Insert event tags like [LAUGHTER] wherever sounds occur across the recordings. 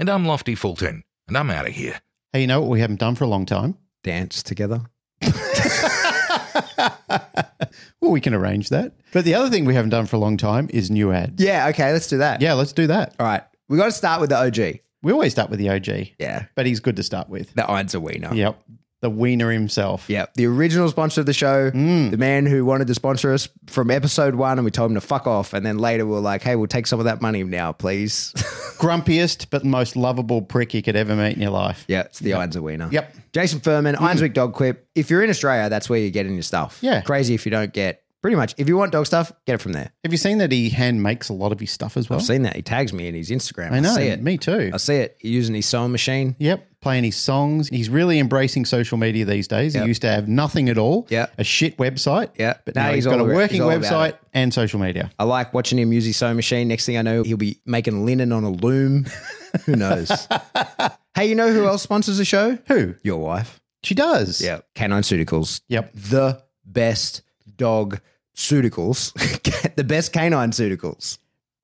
And I'm Lofty Fulton, and I'm out of here. Hey, you know what we haven't done for a long time? dance together. [LAUGHS] Well, we can arrange that. But the other thing we haven't done for a long time is new ads. Yeah, okay, let's do that. Yeah, let's do that. All right. We got to start with the OG. We always start with the OG, Yeah. but he's good to start with. The Ides a Wiener. Yep. The wiener himself. Yeah. The original sponsor of the show, Mm. the man who wanted to sponsor us from episode one, and we told him to fuck off. And then later we are like, hey, we'll take some of that money now, please. [LAUGHS] Grumpiest but most lovable prick you could ever meet in your life. yeah, it's the a Wiener. Yep. Jason Furman, Ironswick Dog Quip. If you're in Australia, that's where you're getting your stuff. Yeah. Crazy if you don't get, pretty much, if you want dog stuff, get it from there. Have you seen that he hand makes a lot of his stuff as well? I've seen that. He tags me in his Instagram. I know. see it. Me too. I see it. Using his sewing machine. Yep. Playing his songs. He's really embracing social media these days. Yep. He used to have nothing at all. Yep. A shit website. Yeah. But Now now he's he's got a working he's all about website and social media. I like watching him use his sewing machine. Next thing I know, he'll be making linen on a loom. [LAUGHS] Who knows? [LAUGHS] hey, you know who else sponsors the show? Who? Your wife. She does. Yeah. Canine Ceuticals. Yep. The best dog ceuticals. [LAUGHS] the best canine ceuticals.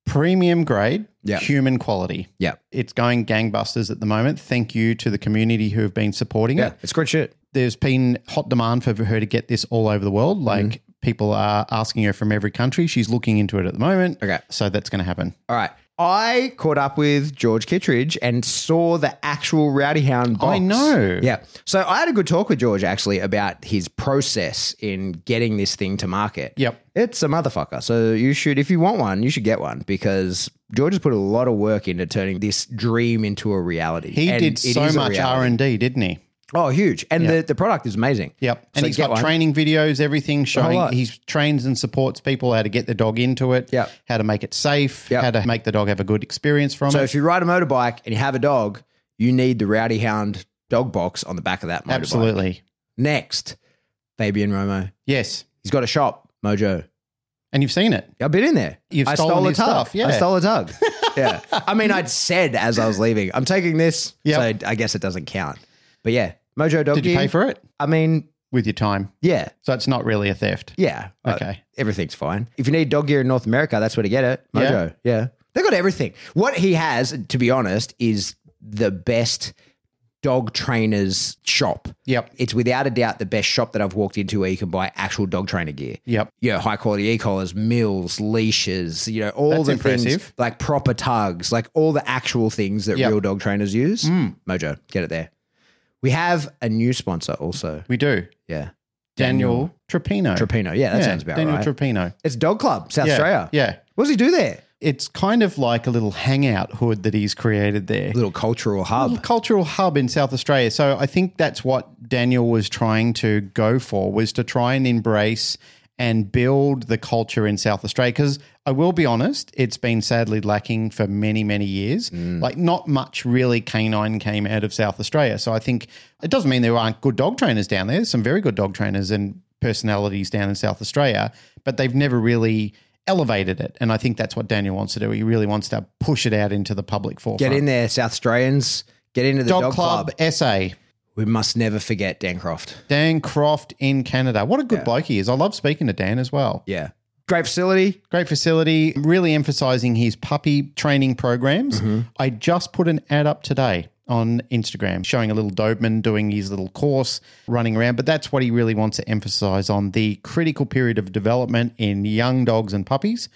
Premium grade, Yeah. human quality. Yeah. It's going gangbusters at the moment. Thank you to the community who have been supporting Yeah. it. It's good shit. There's been hot demand for her to get this all over the world. Mm-hmm. Like people are asking her from every country. She's looking into it at the moment. Okay. So that's going to happen. All right. I caught up with George Kittredge and saw the actual Rowdy Hound box. I know. Yeah. So I had a good talk with George actually about his process in getting this thing to market. Yep. It's a motherfucker. So you should, if you want one, you should get one because George has put a lot of work into turning this dream into a reality. He And did so much. R and D, didn't he? Oh, huge. And the, the product is amazing. Yep. And So he's got one. training videos, everything showing. He trains and supports people how to get the dog into it. Yep. How to make it safe. Yep. How to make the dog have a good experience from So it. if you ride a motorbike and you have a dog, you need the Rowdy Hound dog box on the back of that motorbike. Absolutely. Next, Fabian Romo. Yes. He's got a shop, Mojo. And you've seen it. I've been in there. You've I stolen stole a tug. stuff, yeah. I stole a tug. [LAUGHS] yeah. I mean, I'd said as I was leaving, I'm taking this. Yep. So I guess it doesn't count. But yeah, Mojo Dog Did you pay for it I mean, with your time? yeah. So it's not really a theft. Yeah. Uh, Okay. everything's fine. If you need dog gear in North America, that's where to get it. Mojo. Yeah. They got everything. What he has, to be honest, is the best dog trainers shop. Yep. It's without a doubt the best shop that I've walked into where you can buy actual dog trainer gear. Yep. Yeah, high quality e-collars, mills, leashes, you know, all That's the impressive. things like proper tugs, like all the actual things that Yep. real dog trainers use. Mojo, get it there. We have a new sponsor also. We do. Yeah. Daniel, Trapino. Trapino. Yeah, that sounds about right. Daniel right. Trapino. it's Dog Club, South Yeah. Australia. Yeah. What does he do there? It's kind of like a little hangout hood that he's created there. A little cultural hub. little cultural hub in South Australia. So I think that's what Daniel was trying to go for was to try and embrace and build the culture in South Australia. Because I will be honest, it's been sadly lacking for many, many years. Mm. Like not much really canine came out of South Australia. So I think it doesn't mean there aren't good dog trainers down there. There's some very good dog trainers and personalities down in South Australia, but they've never really elevated it. And I think that's what Daniel wants to do. He really wants to push it out into the public forefront. Get in there, South Australians. Get into the Dog, Dog, Club, Club. SA. We must never forget Dan Croft. Dan Croft in Canada. What a good bloke he is. I love speaking to Dan as well. Yeah. Great facility. Great facility, really emphasizing his puppy training programs. Mm-hmm. I just put an ad up today on Instagram showing a little Doberman doing his little course running around. But that's what he really wants to emphasize on the critical period of development in young dogs and puppies.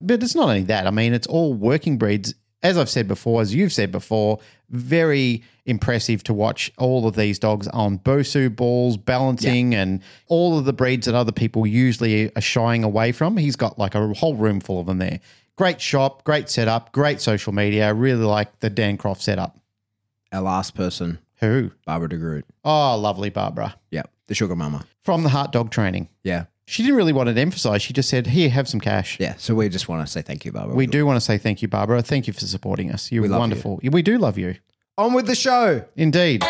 But it's not only that. I mean, it's all working breeds. As I've said before, as you've said before, very impressive to watch all of these dogs on Bosu balls, balancing, and all of the breeds that other people usually are shying away from. He's got like a whole room full of them there. Great shop, great setup, great social media. I really like the Dan Croft setup. Our last person, Who? Barbara de Groot. Oh, lovely Barbara. Yeah. The sugar mama. From the Heart Dog Training. Yeah. She didn't really want it emphasized. She just said, "Here, have some cash." Yeah. So we just want to say thank you, Barbara. We do want to say thank you, Barbara. Thank you for supporting us. You're love wonderful. We do love you. On with the show. Indeed.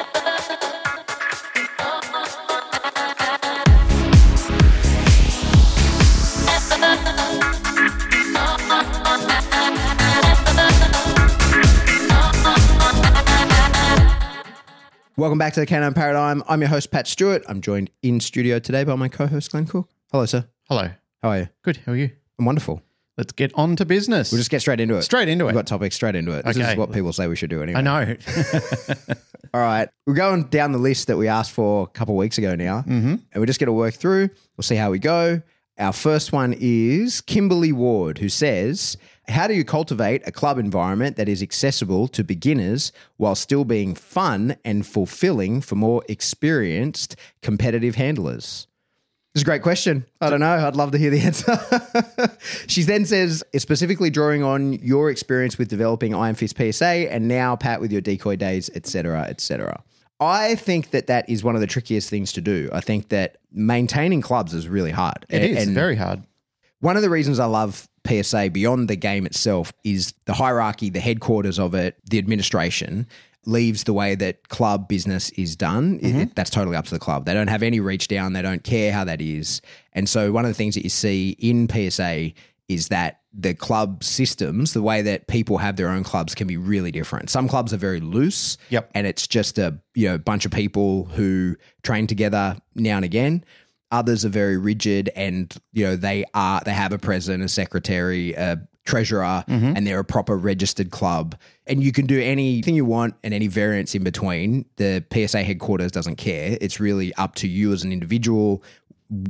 Welcome back to the Canine Paradigm. I'm your host, Pat Stewart. I'm joined in studio today by my co host, Glenn Cook. Hello, sir. Hello. How are you? Good. How are you? I'm wonderful. Let's get on to business. We'll just get straight into it. Straight into it. We've got topics straight into it. This is Okay. what people say we should do anyway. I know. [LAUGHS] All right. We're going down the list that we asked for a couple of weeks ago now. Mm-hmm. And we're just going to work through. We'll see how we go. Our first one is Kimberly Ward, who says, How do you cultivate a club environment that is accessible to beginners while still being fun and fulfilling for more experienced competitive handlers? It's a great question. I don't know. I'd love to hear the answer. [LAUGHS] she then says, specifically drawing on your experience with developing Iron Fist PSA and now, Pat, with your decoy days, etc., etc. I think that that is one of the trickiest things to do. I think that maintaining clubs is really hard. it is And very hard. one of the reasons I love PSA beyond the game itself is the hierarchy, the headquarters of it, the administration leaves the way that club business is done. It- it- mm-hmm. that's totally up to the club. They don't have any reach down. They don't care how that is. And so one of the things that you see in PSA is that the club systems, the way that people have their own clubs can be really different. Some clubs are very loose. Yep. And it's just a you know bunch of people who train together now and again. Others are very rigid, and you know they are they have a president, a secretary, a treasurer, mm-hmm. and they're a proper registered club. And you can do anything you want and any variance in between. The PSA headquarters doesn't care. It's really up to you as an individual.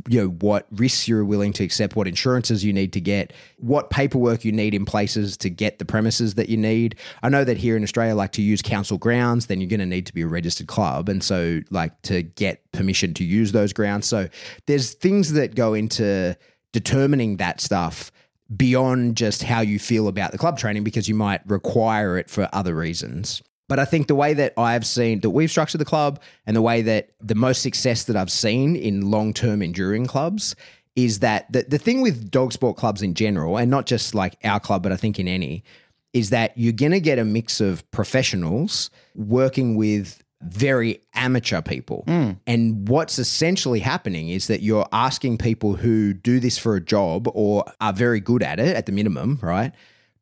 You know what risks you're willing to accept, what insurances you need to get, what paperwork you need in places to get the premises that you need. I know that here in Australia, like to use council grounds, then you're going to need to be a registered club, and so like to get permission to use those grounds. So there's things that go into determining that stuff beyond just how you feel about the club training because you might require it for other reasons. But I think the way that I've seen that we've structured the club and the way that the most success that I've seen in long term enduring clubs is that the, the thing with dog sport clubs in general, and not just like our club, but I think in any, is that you're going to get a mix of professionals working with very amateur people. And what's essentially happening is that you're asking people who do this for a job or are very good at it at the minimum, right?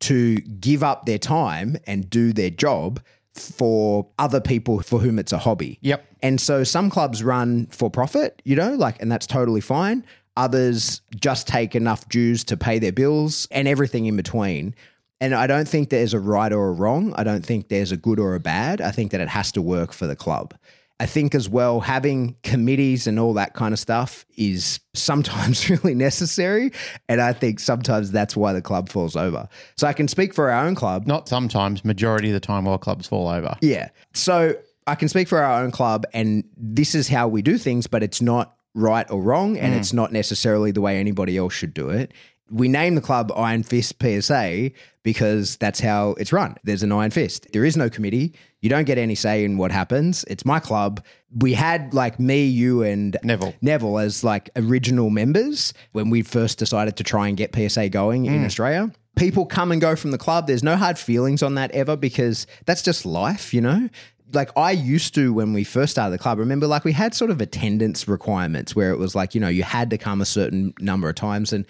To give up their time and do their job for other people for whom it's a hobby. Yep. And so some clubs run for profit, you know, like, and that's totally fine. Others just take enough dues to pay their bills and everything in between. And I don't think there's a right or a wrong. I don't think there's a good or a bad. I think that it has to work for the club. I think as well, having committees and all that kind of stuff is sometimes [LAUGHS] really necessary. And I think sometimes that's why the club falls over. So I can speak for our own club. Not sometimes, majority of the time while clubs fall over. Yeah. So I can speak for our own club, and this is how we do things, but it's not right or wrong, and mm. it's not necessarily the way anybody else should do it. We name the club Iron Fist PSA because that's how it's run. There's an Iron Fist. There is no committee. You don't get any say in what happens. It's my club. We had like me, you, and Neville. Neville as like original members when we first decided to try and get PSA going in mm. Australia. People come and go from the club. There's no hard feelings on that ever because that's just life, you know? Like I used to when we first started the club, remember like we had sort of attendance requirements where it was like, you know, you had to come a certain number of times. And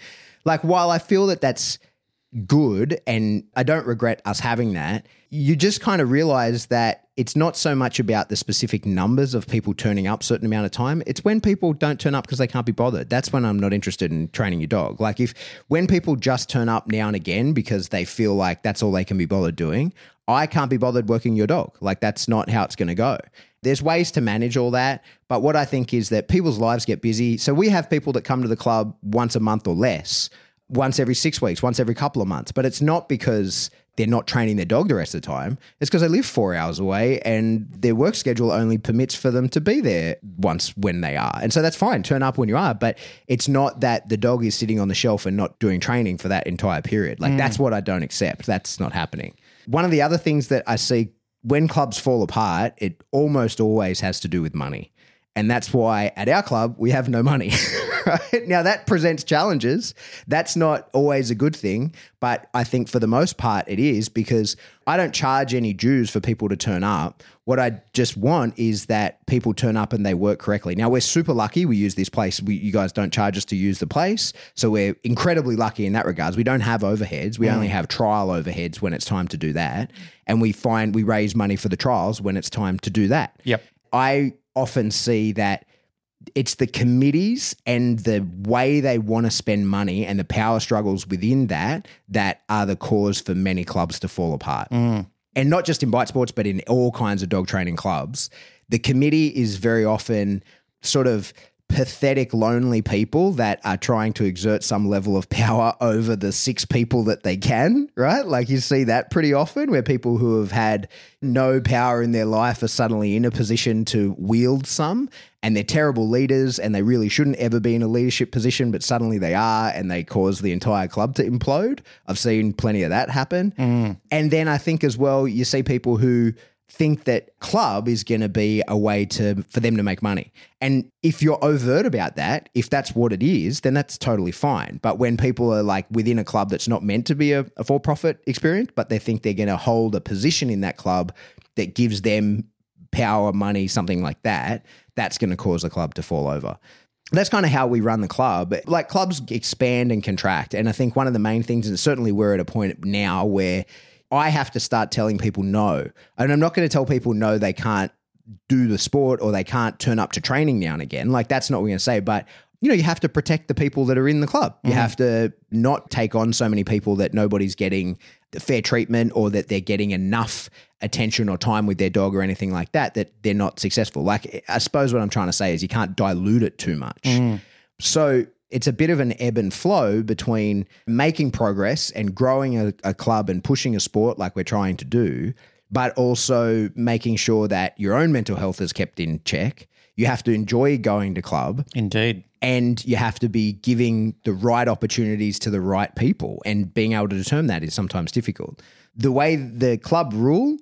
like while I feel that that's good and I don't regret us having that, you just kind of realize that it's not so much about the specific numbers of people turning up certain amount of time. It's when people don't turn up because they can't be bothered. That's when I'm not interested in training your dog. Like if when people just turn up now and again because they feel like that's all they can be bothered doing, I can't be bothered working your dog. Like that's not how it's going to go. There's ways to manage all that, but what I think is that people's lives get busy. So we have people that come to the club once a month or less once every six weeks, once every couple of months. But it's not because they're not training their dog the rest of the time. It's because they live four hours away and their work schedule only permits for them to be there once when they are. And so that's fine. Turn up when you are. But it's not that the dog is sitting on the shelf and not doing training for that entire period. Like mm. that's what I don't accept. That's not happening. One of the other things that I see when clubs fall apart, it almost always has to do with money. And that's why at our club, we have no money, [LAUGHS] right? Now that presents challenges. That's not always a good thing, but I think for the most part it is because I don't charge any dues for people to turn up. What I just want is that people turn up and they work correctly. Now we're super lucky. We use this place. We, you guys don't charge us to use the place, so we're incredibly lucky in that regards. We don't have overheads. We mm. only have trial overheads when it's time to do that, and we find we raise money for the trials when it's time to do that. Yep. I often see that it's the committees and the way they want to spend money and the power struggles within that that are the cause for many clubs to fall apart. Mm. And not just in bite sports, but in all kinds of dog training clubs. The committee is very often sort of pathetic, lonely people that are trying to exert some level of power over the six people that they can, right? Like you see that pretty often where people who have had no power in their life are suddenly in a position to wield some and they're terrible leaders and they really shouldn't ever be in a leadership position, but suddenly they are and they cause the entire club to implode. I've seen plenty of that happen. Mm. And then I think as well, you see people who think that club is going to be a way to for them to make money. And if you're overt about that, if that's what it is, then that's totally fine. But when people are like within a club that's not meant to be a, a for-profit experience, but they think they're going to hold a position in that club that gives them power, money, something like that, that's going to cause the club to fall over. That's kind of how we run the club. Like clubs expand and contract. And I think one of the main things, and certainly we're at a point now where I have to start telling people no. And I'm not going to tell people no, they can't do the sport or they can't turn up to training now and again. Like that's not what we're going to say. But you know, you have to protect the people that are in the club. You mm-hmm. have to not take on so many people that nobody's getting the fair treatment or that they're getting enough attention or time with their dog or anything like that that they're not successful. Like I suppose what I'm trying to say is you can't dilute it too much. Mm. So it's a bit of an ebb and flow between making progress and growing a, a club and pushing a sport like we're trying to do, but also making sure that your own mental health is kept in check. You have to enjoy going to club Indeed. and you have to be giving the right opportunities to the right people and being able to determine that is sometimes difficult the way the club rule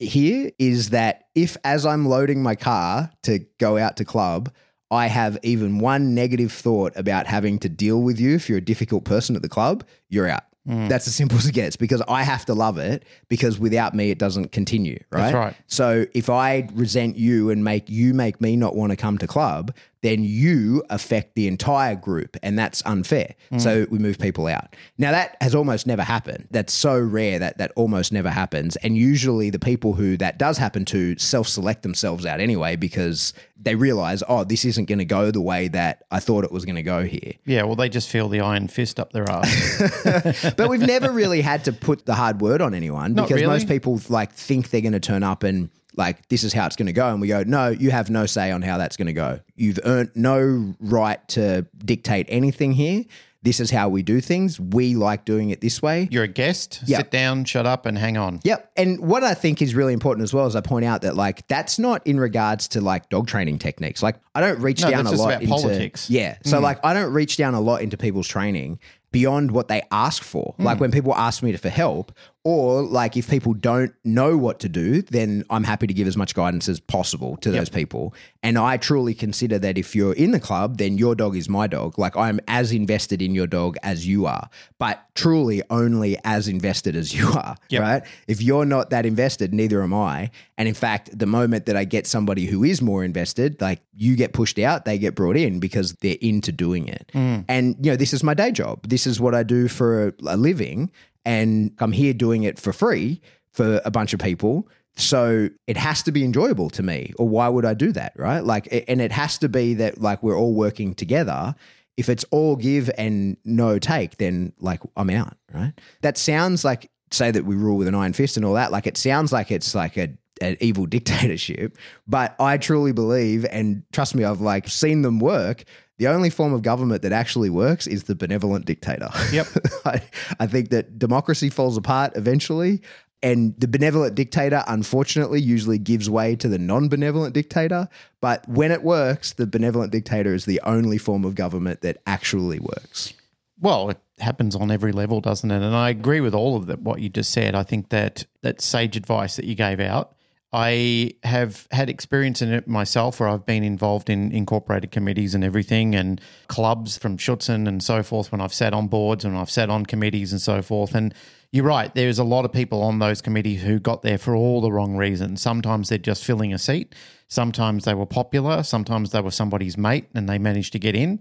here is that if as i'm loading my car to go out to club i have even one negative thought about having to deal with you if you're a difficult person at the club you're out mm. that's as simple as it gets because I have to love it because without me it doesn't continue, right? That's right. So if I resent you and make you make me not want to come to club, then you affect the entire group and that's unfair. Mm. So we move people out. Now that has almost never happened. That's so rare that that almost never happens. And usually the people who that does happen to self-select themselves out anyway because they realize, oh, this isn't going to go the way that I thought it was going to go here. Yeah, well, they just feel the iron fist up their ass. [LAUGHS] But we've never really had to put the hard word on anyone Not because really. most people like think they're going to turn up and like this is how it's going to go and we go no you have no say on how that's going to go you've earned no right to dictate anything here this is how we do things we like doing it this way You're a guest. Yeah. Sit down, shut up, and hang on. Yep. And what I think is really important as well is I point out that like that's not in regards to like dog training techniques. Like I don't reach No, down a lot into politics. Mm. Yeah. So like I don't reach down a lot into people's training beyond what they ask for. Mm. Like when people ask me for help or like if people don't know what to do, then I'm happy to give as much guidance as possible to those people. And I truly consider that if you're in the club, then your dog is my dog. Like I'm as invested in your dog as you are, but truly only as invested as you are, Yep. right? If you're not that invested, neither am I. And in fact, the moment that I get somebody who is more invested, like you get pushed out, they get brought in because they're into doing it. And, you know, this is my day job. This is what I do for a, a living. And I'm here doing it for free for a bunch of people. So it has to be enjoyable to me, or why would I do that, right? Like, and it has to be that like we're all working together. If it's all give and no take, then like I'm out, right? That sounds like say that we rule with an iron fist and all that. Like it sounds like it's like a an evil [LAUGHS] dictatorship, but I truly believe, and trust me, I've like seen them work. The only form of government that actually works is the benevolent dictator. Yep. [LAUGHS] I, I think that democracy falls apart eventually. And the benevolent dictator, unfortunately, usually gives way to the non benevolent dictator. But when it works, the benevolent dictator is the only form of government that actually works. Well, it happens on every level, doesn't it? And I agree with all of that. What you just said. I think that that sage advice that you gave out. I have had experience in it myself where I've been involved in incorporated committees and everything and clubs from Schutzhund and so forth when I've sat on boards and I've sat on committees and so forth. And you're right, there's a lot of people on those committees who got there for all the wrong reasons. Sometimes they're just filling a seat, sometimes they were popular, sometimes they were somebody's mate and they managed to get in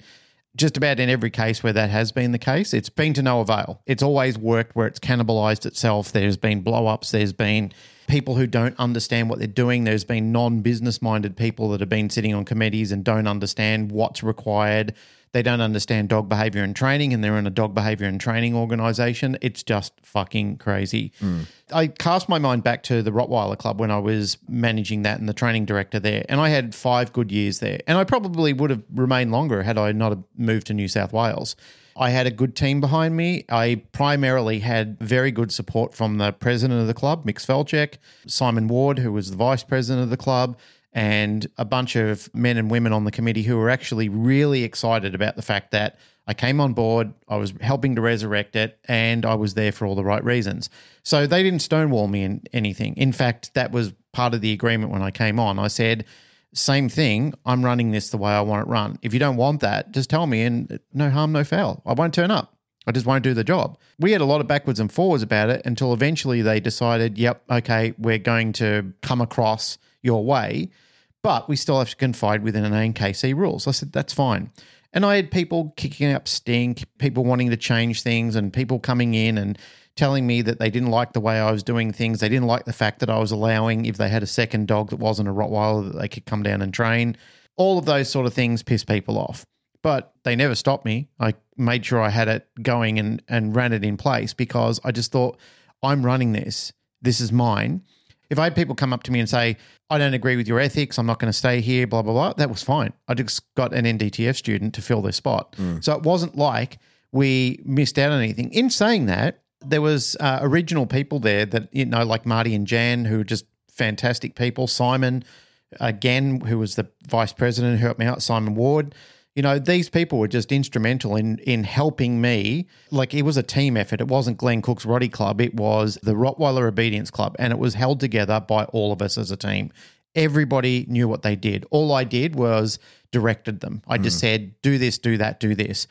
just about in every case where that has been the case, it's been to no avail. It's always worked where it's cannibalized itself. There's been blow ups, there's been people who don't understand what they're doing. There's been non business minded people that have been sitting on committees and don't understand what's required. They don't understand dog behavior and training, and they're in a dog behavior and training organization. It's just fucking crazy. Mm. I cast my mind back to the Rottweiler Club when I was managing that and the training director there, and I had five good years there. And I probably would have remained longer had I not moved to New South Wales. I had a good team behind me. I primarily had very good support from the president of the club, Mick Svelchek, Simon Ward, who was the vice president of the club, and a bunch of men and women on the committee who were actually really excited about the fact that I came on board, I was helping to resurrect it, and I was there for all the right reasons. So they didn't stonewall me in anything. In fact, that was part of the agreement when I came on. I said, same thing. I'm running this the way I want it run. If you don't want that, just tell me and no harm, no foul. I won't turn up. I just won't do the job. We had a lot of backwards and forwards about it until eventually they decided, yep, okay, we're going to come across your way, but we still have to confide within an ANKC rules. I said, that's fine. And I had people kicking up stink, people wanting to change things, and people coming in and telling me that they didn't like the way I was doing things. They didn't like the fact that I was allowing, if they had a second dog that wasn't a Rottweiler, that they could come down and train. All of those sort of things piss people off. But they never stopped me. I made sure I had it going and, and ran it in place because I just thought, I'm running this. This is mine. If I had people come up to me and say, I don't agree with your ethics, I'm not going to stay here, blah, blah, blah, that was fine. I just got an NDTF student to fill their spot. Mm. So it wasn't like we missed out on anything. In saying that, there was uh, original people there that, you know, like Marty and Jan, who are just fantastic people. Simon, again, who was the vice president who helped me out, Simon Ward you know, these people were just instrumental in in helping me. Like it was a team effort. It wasn't Glenn Cook's Rottie Club. It was the Rottweiler Obedience Club, and it was held together by all of us as a team. Everybody knew what they did. All I did was directed them. I just mm. said, "Do this, do that, do this."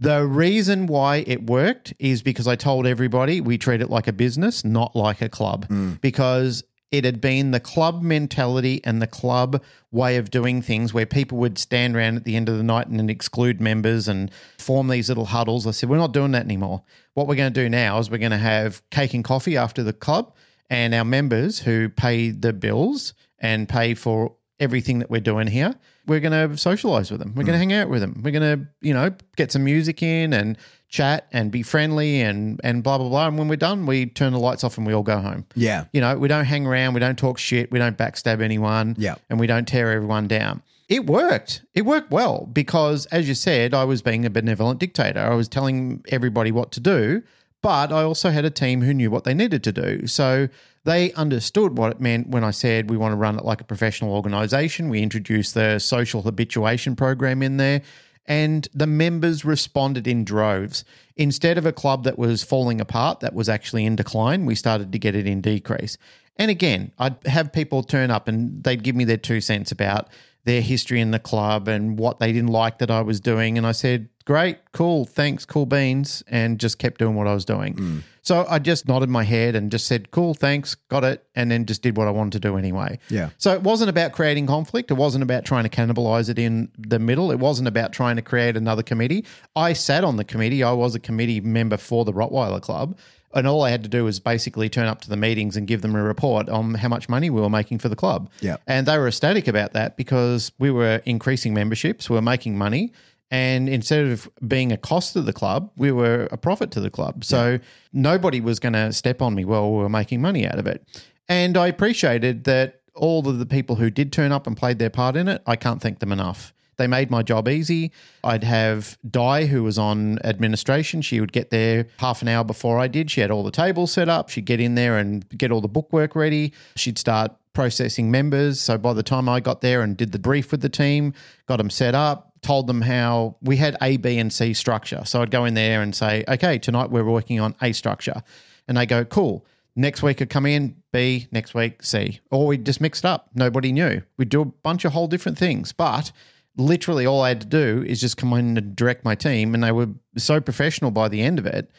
The reason why it worked is because I told everybody we treat it like a business, not like a club. Mm. Because it had been the club mentality and the club way of doing things where people would stand around at the end of the night and exclude members and form these little huddles. I said, We're not doing that anymore. What we're going to do now is we're going to have cake and coffee after the club, and our members who pay the bills and pay for everything that we're doing here, we're going to socialize with them. We're mm. going to hang out with them. We're going to, you know, get some music in and chat and be friendly and and blah blah blah. And when we're done, we turn the lights off and we all go home. Yeah, you know, we don't hang around, we don't talk shit, we don't backstab anyone. Yeah, and we don't tear everyone down. It worked. It worked well because, as you said, I was being a benevolent dictator. I was telling everybody what to do, but I also had a team who knew what they needed to do. So they understood what it meant when I said we want to run it like a professional organization. We introduced the social habituation program in there and the members responded in droves. Instead of a club that was falling apart, that was actually in decline, we started to get it in decrease. And again, I'd have people turn up and they'd give me their two cents about their history in the club and what they didn't like that I was doing. And I said, Great, cool, thanks, cool beans, and just kept doing what I was doing. Mm. So I just nodded my head and just said, cool, thanks, got it, and then just did what I wanted to do anyway. Yeah. So it wasn't about creating conflict. It wasn't about trying to cannibalize it in the middle. It wasn't about trying to create another committee. I sat on the committee. I was a committee member for the Rottweiler Club. And all I had to do was basically turn up to the meetings and give them a report on how much money we were making for the club. Yeah. And they were ecstatic about that because we were increasing memberships, we were making money. And instead of being a cost to the club, we were a profit to the club. So yeah. nobody was going to step on me while we were making money out of it. And I appreciated that all of the people who did turn up and played their part in it, I can't thank them enough. They made my job easy. I'd have Di, who was on administration. She would get there half an hour before I did. She had all the tables set up. She'd get in there and get all the bookwork ready. She'd start processing members. So by the time I got there and did the brief with the team, got them set up, told them how we had A, B, and C structure. So I'd go in there and say, okay, tonight we're working on A structure. And they go, cool. Next week I'd come in, B, next week, C. Or we'd just mix it up. Nobody knew. We'd do a bunch of whole different things. But literally all I had to do is just come in and direct my team. And they were so professional by the end of it,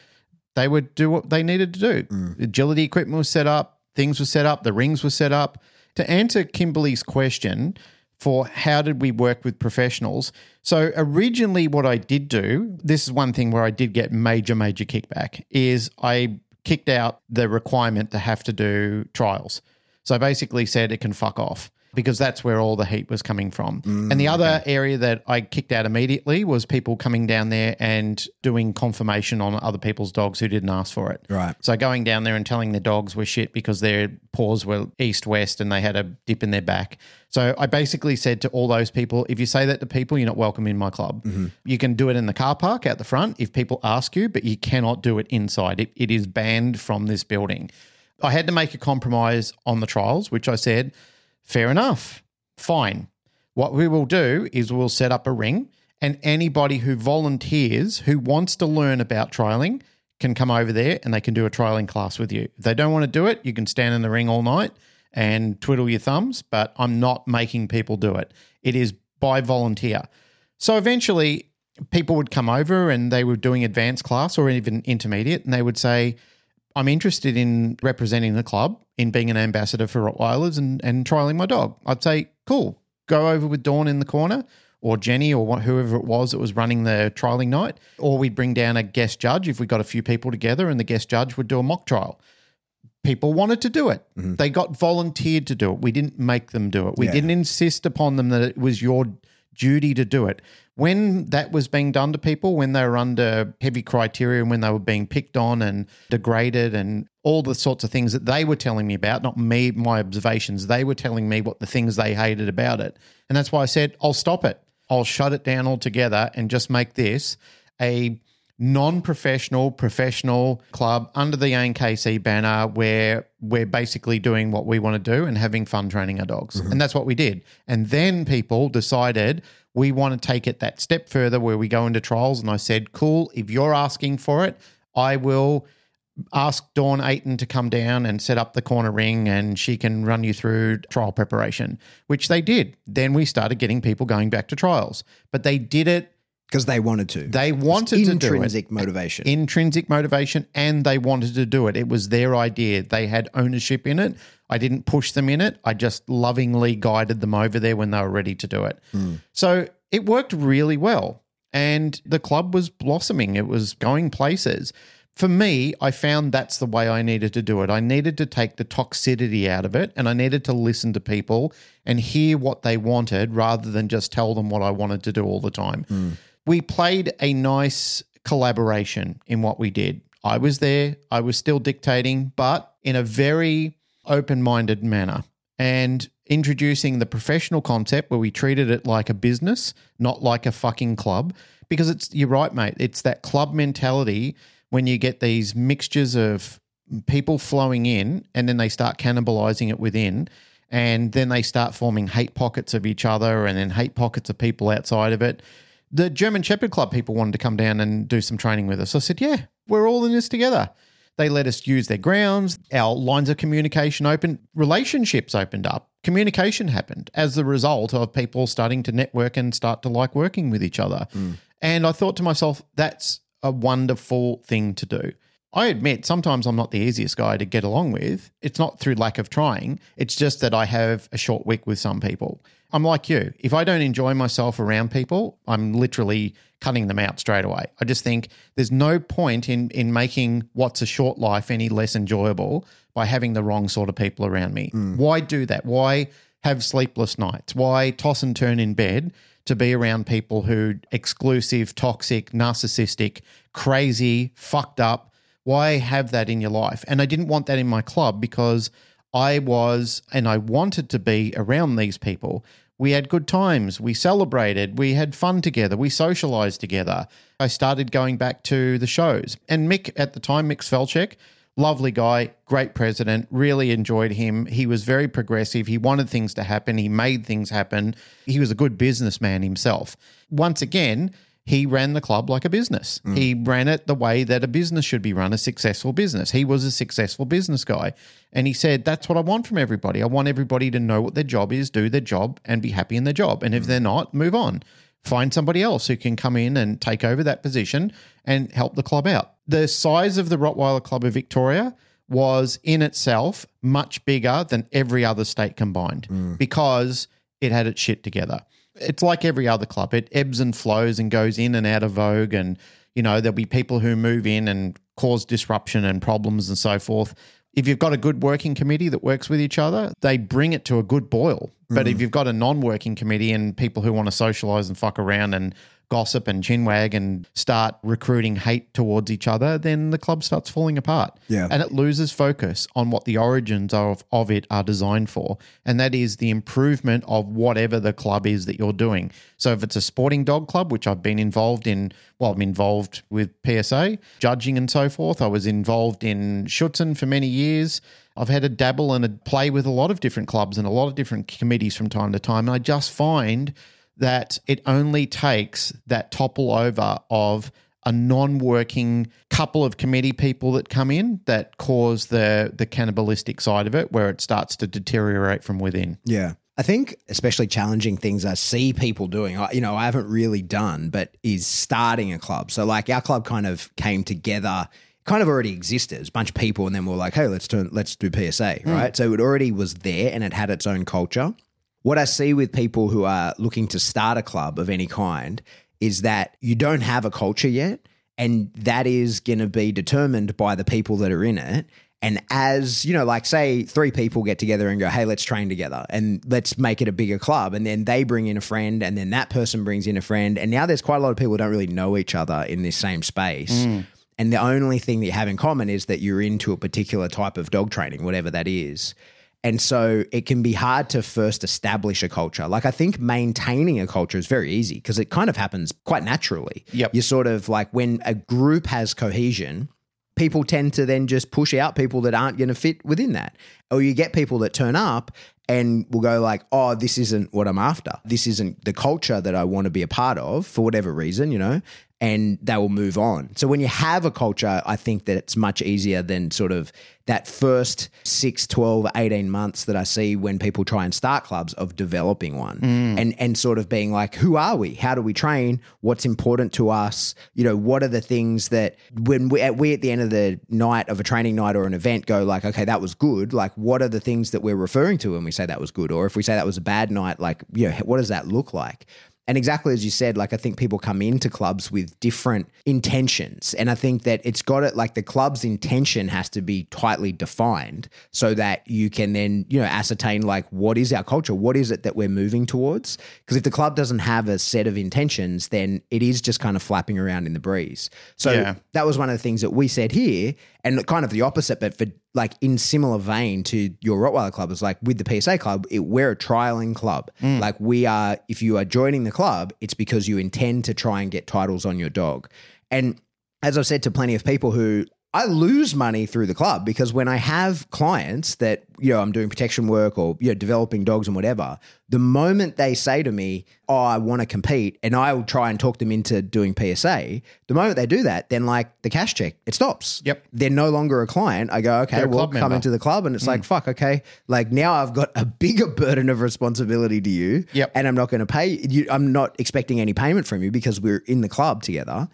they would do what they needed to do. Mm. Agility equipment was set up, things were set up, the rings were set up. To answer Kimberly's question, for how did we work with professionals. So originally what I did do, this is one thing where I did get major major kickback is I kicked out the requirement to have to do trials. So I basically said it can fuck off because that's where all the heat was coming from. and the mm, other area that I kicked out immediately was people coming down there and doing conformation on other people's dogs who didn't ask for it. Right. So going down there and telling their dogs were shit because their paws were east west and they had a dip in their back. So I basically said to all those people, if you say that to people, you're not welcome in my club. Mm-hmm. You can do it in the car park out the front if people ask you, but you cannot do it inside. It, it is banned from this building. I had to make a compromise on the trials, which I said, fair enough, fine. What we will do is we'll set up a ring, and anybody who volunteers who wants to learn about trialing can come over there and they can do a trialing class with you. If they don't want to do it, you can stand in the ring all night and twiddle your thumbs, but I'm not making people do it. It is by volunteer. So eventually, people would come over and they were doing advanced class or even intermediate, and they would say, I'm interested in representing the club, in being an ambassador for Rottweilers and, and trialing my dog. I'd say, cool, go over with Dawn in the corner or Jenny or what, whoever it was that was running the trialing night. Or we'd bring down a guest judge if we got a few people together and the guest judge would do a mock trial. People wanted to do it. Mm-hmm. They got volunteered to do it. We didn't make them do it. We Yeah. didn't insist upon them that it was your duty to do it. When that was being done to people, when they were under heavy criteria and when they were being picked on and degraded and all the sorts of things that they were telling me about, not me, my observations, they were telling me what the things they hated about it. And that's why I said, I'll stop it. I'll shut it down altogether and just make this a non-professional professional club under the ANKC banner where we're basically doing what we want to do and having fun training our dogs. Mm-hmm. And that's what we did. And then people decided we want to take it that step further where we go into trials and I said, "Cool, if you're asking for it, I will ask Dawn Aiton to come down and set up the corner ring and she can run you through trial preparation, which they did. Then we started getting people going back to trials, but they did it. Because they wanted to. They wanted to do it. intrinsic motivation. Intrinsic motivation, and they wanted to do it. It was their idea. They had ownership in it. I didn't push them in it. I just lovingly guided them over there when they were ready to do it. Hmm. So it worked really well. And the club was blossoming, it was going places. For me, I found that's the way I needed to do it. I needed to take the toxicity out of it and I needed to listen to people and hear what they wanted rather than just tell them what I wanted to do all the time. Hmm. We played a nice collaboration in what we did. I was there, I was still dictating, but in a very open minded manner and introducing the professional concept where we treated it like a business, not like a fucking club. Because it's, you're right, mate, it's that club mentality when you get these mixtures of people flowing in and then they start cannibalizing it within. And then they start forming hate pockets of each other and then hate pockets of people outside of it. The German Shepherd Club people wanted to come down and do some training with us. I said, Yeah, we're all in this together. They let us use their grounds. Our lines of communication opened. Relationships opened up. Communication happened as the result of people starting to network and start to like working with each other. Mm. And I thought to myself, that's a wonderful thing to do. I admit sometimes I'm not the easiest guy to get along with. It's not through lack of trying, it's just that I have a short wick with some people. I'm like you. If I don't enjoy myself around people, I'm literally cutting them out straight away. I just think there's no point in in making what's a short life any less enjoyable by having the wrong sort of people around me. Mm. Why do that? Why have sleepless nights? Why toss and turn in bed to be around people who exclusive, toxic, narcissistic, crazy, fucked up? Why have that in your life? And I didn't want that in my club because I was and I wanted to be around these people. We had good times. We celebrated. We had fun together. We socialized together. I started going back to the shows. And Mick, at the time, Mick Svelchek, lovely guy, great president, really enjoyed him. He was very progressive. He wanted things to happen. He made things happen. He was a good businessman himself. Once again, he ran the club like a business. Mm. He ran it the way that a business should be run, a successful business. He was a successful business guy. And he said, That's what I want from everybody. I want everybody to know what their job is, do their job, and be happy in their job. And if mm. they're not, move on. Find somebody else who can come in and take over that position and help the club out. The size of the Rottweiler Club of Victoria was in itself much bigger than every other state combined mm. because it had its shit together. It's like every other club. It ebbs and flows and goes in and out of vogue. And, you know, there'll be people who move in and cause disruption and problems and so forth. If you've got a good working committee that works with each other, they bring it to a good boil. But mm. if you've got a non working committee and people who want to socialize and fuck around and gossip and chinwag and start recruiting hate towards each other, then the club starts falling apart. Yeah. And it loses focus on what the origins of, of it are designed for. And that is the improvement of whatever the club is that you're doing. So if it's a sporting dog club, which I've been involved in, well, I'm involved with PSA, judging and so forth. I was involved in Schutzhund for many years. I've had a dabble and a play with a lot of different clubs and a lot of different committees from time to time. And I just find that it only takes that topple over of a non-working couple of committee people that come in that cause the the cannibalistic side of it where it starts to deteriorate from within. Yeah. I think especially challenging things I see people doing, I- you know, I haven't really done, but is starting a club. So like our club kind of came together, kind of already existed. It was a bunch of people and then we are like, hey, let's turn let's do PSA, mm. right? So it already was there and it had its own culture. What I see with people who are looking to start a club of any kind is that you don't have a culture yet and that is going to be determined by the people that are in it. And as you know, like say three people get together and go, hey, let's train together and let's make it a bigger club. And then they bring in a friend, and then that person brings in a friend. And now there's quite a lot of people who don't really know each other in this same space. Mm. And the only thing that you have in common is that you're into a particular type of dog training, whatever that is. And so it can be hard to first establish a culture. Like I think maintaining a culture is very easy because it kind of happens quite naturally. Yep. You sort of like when a group has cohesion, people tend to then just push out people that aren't going to fit within that. Or you get people that turn up and will go like, "Oh, this isn't what I'm after. This isn't the culture that I want to be a part of for whatever reason, you know." And they will move on. So when you have a culture, I think that it's much easier than sort of that first 6, 12, 18 months that I see when people try and start clubs of developing one mm. and and sort of being like, who are we? How do we train? What's important to us? You know, what are the things that when we at, we at the end of the night of a training night or an event go like, okay, that was good. Like, what are the things that we're referring to when we say that was good? Or if we say that was a bad night, like, you know, what does that look like? And exactly as you said, like I think people come into clubs with different intentions. And I think that it's got it like the club's intention has to be tightly defined so that you can then, you know, ascertain like what is our culture? What is it that we're moving towards? Because if the club doesn't have a set of intentions, then it is just kind of flapping around in the breeze. So Yeah. that was one of the things that we said here, and kind of the opposite, but for like in similar vein to your Rottweiler club is like with the PSA club, it, we're a trialing club. Mm. Like we are, if you are joining the club, it's because you intend to try and get titles on your dog. And as I've said to plenty of people who I lose money through the club because when I have clients that, you know, I'm doing protection work or, you know, developing dogs and whatever, the moment they say to me, Oh, I want to compete, and I will try and talk them into doing PSA, the moment they do that, then like the cash check, it stops. Yep. They're no longer a client. I go, okay, They're well, come member. into the club. And it's like, hmm. fuck, okay. Like now I've got a bigger [LAUGHS] burden of responsibility to you. Yep. And I'm not going to pay you. I'm not expecting any payment from you because we're in the club together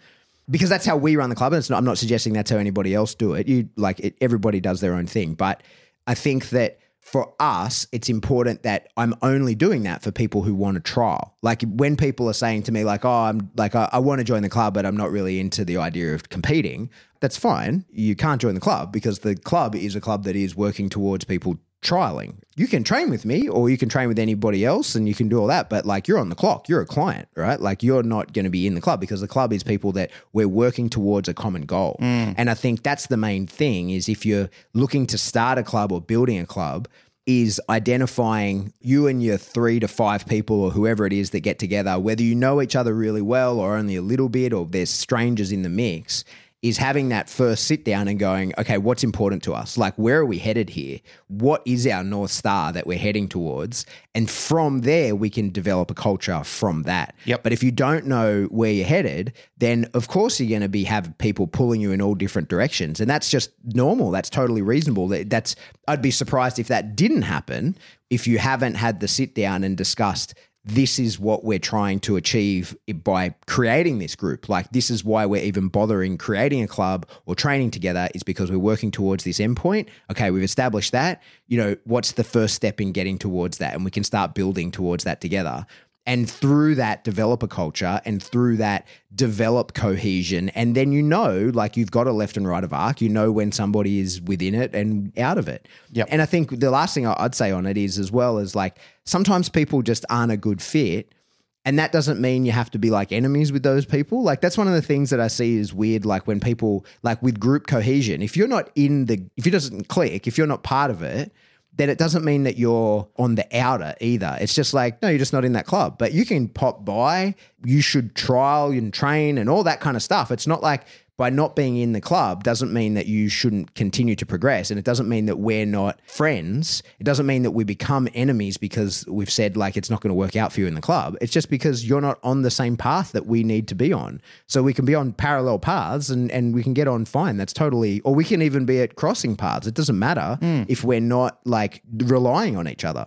because that's how we run the club. And it's not, I'm not suggesting that's how anybody else do it. You like it, everybody does their own thing, but I think that for us, it's important that I'm only doing that for people who want to trial. Like when people are saying to me, like, "Oh, I'm like, I, I want to join the club, but I'm not really into the idea of competing." That's fine. You can't join the club because the club is a club that is working towards people trialing. You can train with me or you can train with anybody else and you can do all that, but like you're on the clock, you're a client, right? Like you're not going to be in the club because the club is people that we're working towards a common goal. Mm. And I think that's the main thing is if you're looking to start a club or building a club, is identifying you and your three to five people or whoever it is that get together, whether you know each other really well or only a little bit or there's strangers in the mix, is having that first sit down and going, okay, what's important to us? Like, where are we headed here? What is our North Star that we're heading towards? And from there, we can develop a culture from that. Yep. But if you don't know where you're headed, then of course you're going to be have people pulling you in all different directions, and that's just normal. That's totally reasonable. That- That's I'd be surprised if that didn't happen if you haven't had the sit down and discussed this is what we're trying to achieve by creating this group. Like, this is why we're even bothering creating a club or training together, is because we're working towards this endpoint. Okay, we've established that. You know, what's the first step in getting towards that? And we can start building towards that together. And through that, develop a culture and through that, develop cohesion. And then you know, like you've got a left and right of arc, you know when somebody is within it and out of it. Yep. And I think the last thing I'd say on it is, as well, as like sometimes people just aren't a good fit. And that doesn't mean you have to be like enemies with those people. Like that's one of the things that I see is weird. Like when people like with group cohesion, if you're not in the, if it doesn't click, if you're not part of it, then it doesn't mean that you're on the outer either. It's just like, no, you're just not in that club. But you can pop by, you should trial and train and all that kind of stuff. It's not like by not being in the club doesn't mean that you shouldn't continue to progress. And it doesn't mean that we're not friends. It doesn't mean that we become enemies because we've said like it's not going to work out for you in the club. It's just because you're not on the same path that we need to be on. So we can be on parallel paths and, and we can get on fine. That's totally, or we can even be at crossing paths. It doesn't matter hmm. if we're not like relying on each other.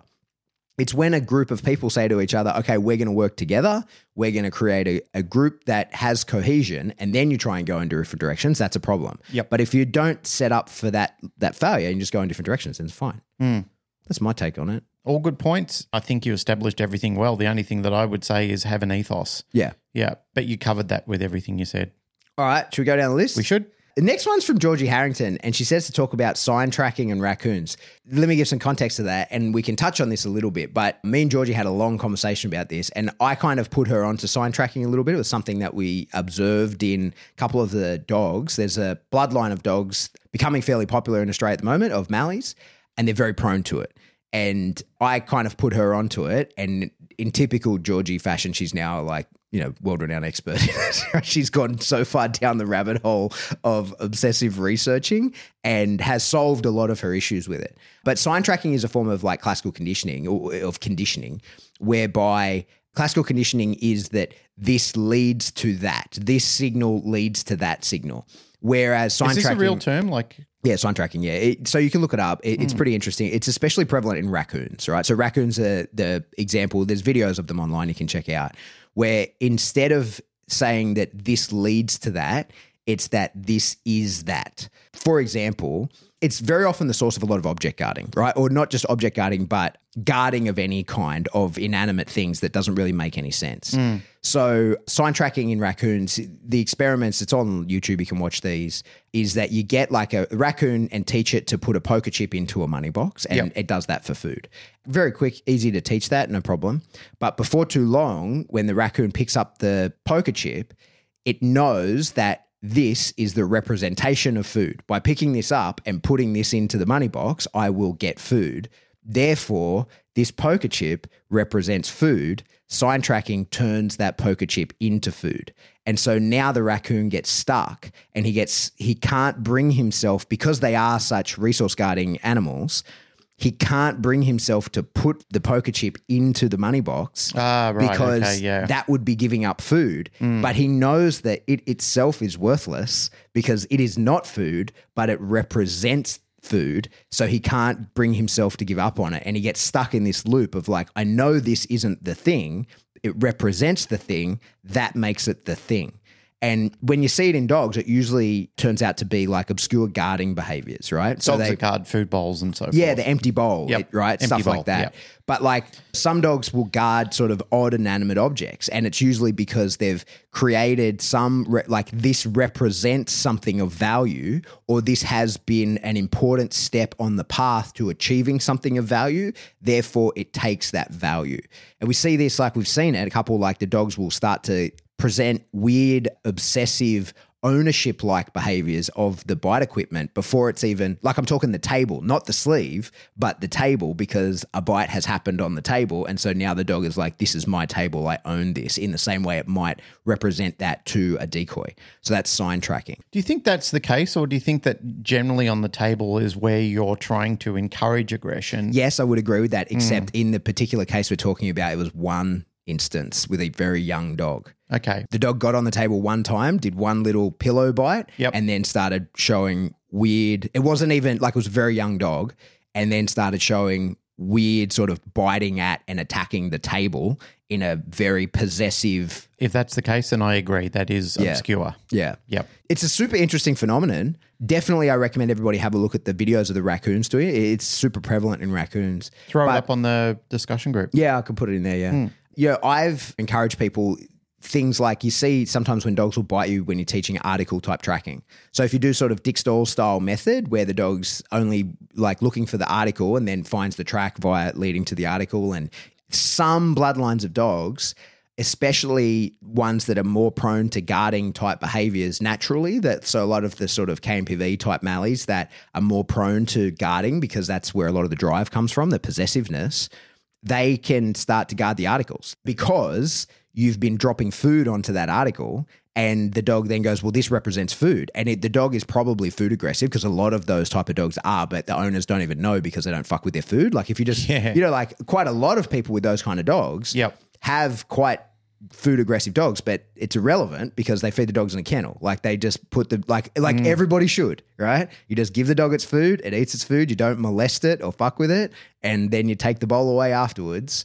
It's when a group of people say to each other, okay, we're going to work together. We're going to create a, a group that has cohesion, and then you try and go in different directions. That's a problem. Yep. But if you don't set up for that that failure and just go in different directions, then it's fine. Hmm. That's my take on it. All good points. I think you established everything well. The only thing that I would say is have an ethos. Yeah. Yeah, but you covered that with everything you said. All right. Should we go down the list? We should. The next one's from Georgie Harrington, and she says to talk about sign tracking and raccoons. Let me give some context to that, and we can touch on this a little bit. But me and Georgie had a long conversation about this, and I kind of put her onto sign tracking a little bit. It was something that we observed in a couple of the dogs. There's a bloodline of dogs becoming fairly popular in Australia at the moment of Malleys, and they're very prone to it. And I kind of put her onto it, and in typical Georgie fashion, she's now like you know, world renowned expert. [LAUGHS] She's gone so far down the rabbit hole of obsessive researching and has solved a lot of her issues with it. But sign tracking is a form of like classical conditioning or of conditioning, whereby classical conditioning is that this leads to that, this signal leads to that signal. Whereas sign Is this tracking, a real term? Like, yeah, sign tracking. Yeah, it, so you can look it up. It, It's hmm. pretty interesting. It's especially prevalent in raccoons, right? So raccoons are the example. There's videos of them online you can check out, where instead of saying that this leads to that, it's that this is that. For example, it's very often the source of a lot of object guarding, right? Or not just object guarding, but guarding of any kind of inanimate things that doesn't really make any sense. Hmm. So, sign tracking in raccoons, the experiments, it's on YouTube, you can watch these, is that you get like a raccoon and teach it to put a poker chip into a money box, and Yep. it does that for food. Very quick, easy to teach that, no problem. But before too long, when the raccoon picks up the poker chip, it knows that this is the representation of food. By picking this up and putting this into the money box, I will get food. Therefore, this poker chip represents food. Sign tracking turns that poker chip into food. And so now the raccoon gets stuck and he gets he can't bring himself because they are such resource guarding animals. He can't bring himself to put the poker chip into the money box Ah, right, because okay, yeah. that would be giving up food. But he knows that it itself is worthless because it is not food, but it represents food. So he can't bring himself to give up on it. And he gets stuck in this loop of like, I know this isn't the thing. It represents the thing. That makes it the thing. And when you see it in dogs, it usually turns out to be like obscure guarding behaviors, right? dogs that guard food bowls and so forth. Yeah, the empty bowl, Yep. it- right? Empty Stuff bowl, like that. yep. But like some dogs will guard sort of odd inanimate objects, and it's usually because they've created some re- like this represents something of value, or this has been an important step on the path to achieving something of value. Therefore, it takes that value, and we see this like we've seen it. A couple like the dogs will start to present weird, obsessive ownership like behaviors of the bite equipment before it's even like I'm talking the table, not the sleeve, but the table because a bite has happened on the table. And so now the dog is like, this is my table. I own this in the same way it might represent that to a decoy. So that's sign tracking. Do you think that's the case, or do you think that generally on the table is where you're trying to encourage aggression? Yes, I would agree with that, except mm. in the particular case we're talking about, it was one instance with a very young dog. Okay. The dog got on the table one time, did one little pillow bite, Yep. and then started showing weird. It wasn't even like it was a very young dog, and then started showing weird sort of biting at and attacking the table in a very possessive. If that's the case, then I agree. That is Yeah. obscure. Yeah. Yep. It's a super interesting phenomenon. Definitely, I recommend everybody have a look at the videos of the raccoons doing it. It's super prevalent in raccoons. Throw But- it up on the discussion group. Yeah, I can put it in there. Yeah. Hmm. Yeah, I've encouraged people things like you see sometimes when dogs will bite you when you're teaching article type tracking. So if you do sort of Dick Stall style method where the dog's only like looking for the article and then finds the track via leading to the article and some bloodlines of dogs especially ones that are more prone to guarding type behaviors naturally that so a lot of the sort of KNPV type mallies that are more prone to guarding because that's where a lot of the drive comes from the possessiveness they can start to guard the articles because you've been dropping food onto that article and the dog then goes well this represents food and it, the dog is probably food aggressive because a lot of those type of dogs are but the owners don't even know because they don't fuck with their food like if you just Yeah. you know like quite a lot of people with those kind of dogs Yep. have quite food aggressive dogs, but it's irrelevant because they feed the dogs in a kennel. Like they just put the like like mm. everybody should, right? You just give the dog its food, it eats its food, you don't molest it or fuck with it, and then you take the bowl away afterwards.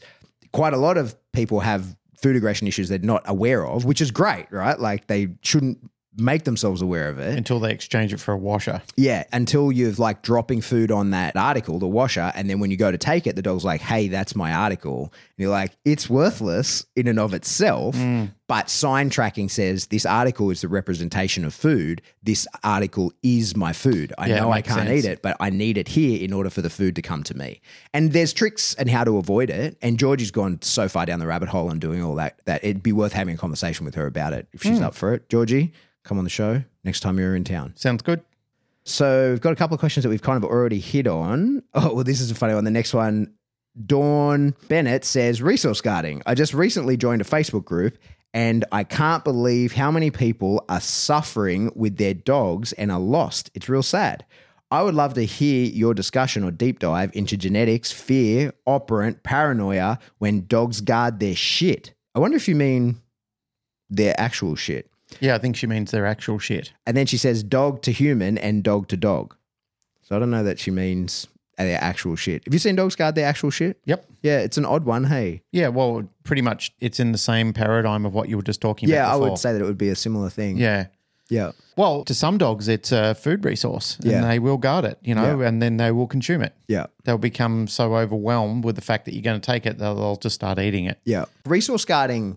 Quite a lot of people have food aggression issues they're not aware of, which is great, right? Like they shouldn't make themselves aware of it. Until they exchange it for a washer. Yeah, until you've like dropping food on that article, the washer, and then when you go to take it, the dog's like, "Hey, that's my article." And you're like, "It's worthless in and of itself." Hmm. But sign tracking says this article is the representation of food. This article is my food. I Yeah, know I can't sense. eat it, but I need it here in order for the food to come to me. And there's tricks and how to avoid it. And Georgie's gone so far down the rabbit hole and doing all that that it'd be worth having a conversation with her about it if she's hmm. up for it. Georgie, come on the show next time you're in town. Sounds good. So we've got a couple of questions that we've kind of already hit on. Oh, well, this is a funny one. The next one, Dawn Bennett says resource guarding. I just recently joined a Facebook group and I can't believe how many people are suffering with their dogs and are lost. It's real sad. I would love to hear your discussion or deep dive into genetics, fear, operant, paranoia when dogs guard their shit. I wonder if you mean their actual shit. Yeah, I think she means their actual shit. And then she says dog to human and dog to dog. So I don't know that she means their actual shit. Have you seen dogs guard their actual shit? Yep. Yeah, it's an odd one. Hey. Yeah, well, pretty much it's in the same paradigm of what you were just talking Yeah, about. Yeah, I would say that it would be a similar thing. Yeah. Yeah. Well, to some dogs, it's a food resource and Yeah. they will guard it, you know, Yeah. and then they will consume it. Yeah. They'll become so overwhelmed with the fact that you're going to take it, they'll, they'll just start eating it. Yeah. Resource guarding,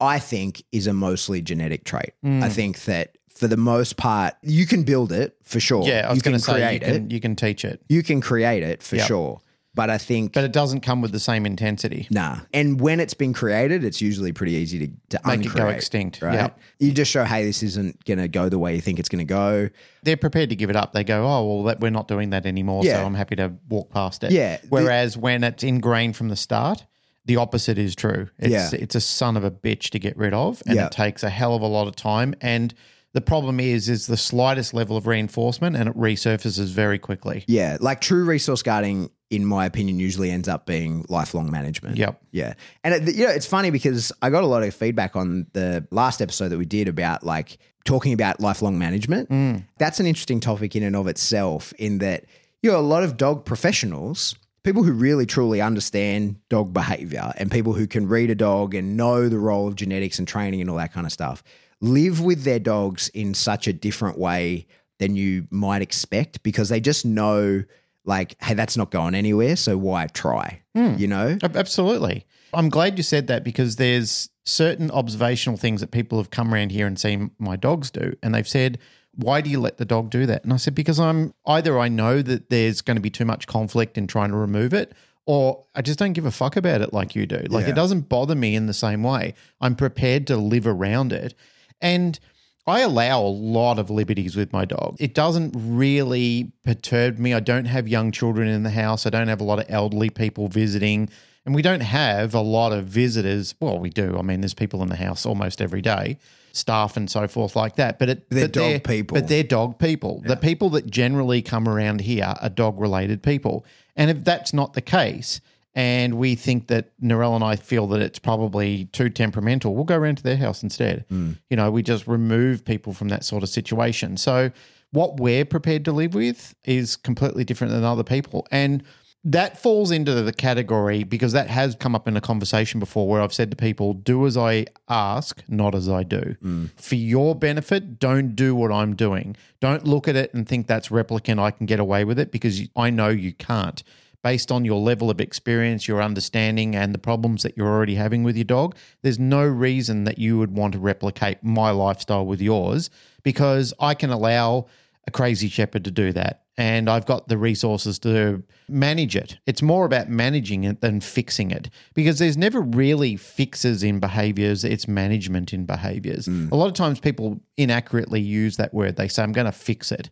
I think, is a mostly genetic trait. Mm. I think that for the most part, you can build it for sure. Yeah, I was going to say you create can, it. you can teach it, You can create it for Yep. sure. But I think but it doesn't come with the same intensity. Nah. And when it's been created, it's usually pretty easy to, to Make it go extinct. Right. Yep. You just show, hey, this isn't going to go the way you think it's going to go. They're prepared to give it up. They go, oh, well, that, we're not doing that anymore, Yeah. so I'm happy to walk past it. Yeah. The- Whereas when it's ingrained from the start, the opposite is true. It's, Yeah. it's a son of a bitch to get rid of, and Yeah. it takes a hell of a lot of time. And the problem is, is the slightest level of reinforcement, and it resurfaces very quickly. Yeah. Like true resource guarding, in my opinion, usually ends up being lifelong management. Yep. Yeah. And it, you know, it's funny because I got a lot of feedback on the last episode that we did about like talking about lifelong management. Mm. That's an interesting topic in and of itself, in that, you know, a lot of dog professionals, people who really truly understand dog behavior and people who can read a dog and know the role of genetics and training and all that kind of stuff, live with their dogs in such a different way than you might expect because they just know like, hey, that's not going anywhere. So why try? Hmm. You know? Absolutely. I'm glad you said that because there's certain observational things that people have come around here and seen my dogs do. And they've said, why do you let the dog do that? And I said, because I'm either I know that there's going to be too much conflict in trying to remove it, or I just don't give a fuck about it like you do. Like Yeah. it doesn't bother me in the same way. I'm prepared to live around it. And I allow a lot of liberties with my dog. It doesn't really perturb me. I don't have young children in the house. I don't have a lot of elderly people visiting. And we don't have a lot of visitors. Well, we do. I mean, there's people in the house almost every day, staff and so forth like that. But it, They're but dog people. But they're dog people. The people that generally come around here are dog related people. And if that's not the case, and we think that Narelle and I feel that it's probably too temperamental, we'll go around to their house instead. Hmm. You know, we just remove people from that sort of situation. So what we're prepared to live with is completely different than other people. And that falls into the category because that has come up in a conversation before where I've said to people, do as I ask, not as I do. Mm. For your benefit, don't do what I'm doing. Don't look at it and think that's replicant, I can get away with it because I know you can't. Based on your level of experience, your understanding, and the problems that you're already having with your dog, there's no reason that you would want to replicate my lifestyle with yours because I can allow a crazy shepherd to do that. And I've got the resources to manage it. It's more about managing it than fixing it because there's never really fixes in behaviors, it's management in behaviors. Mm. A lot of times people inaccurately use that word. They say, I'm going to fix it.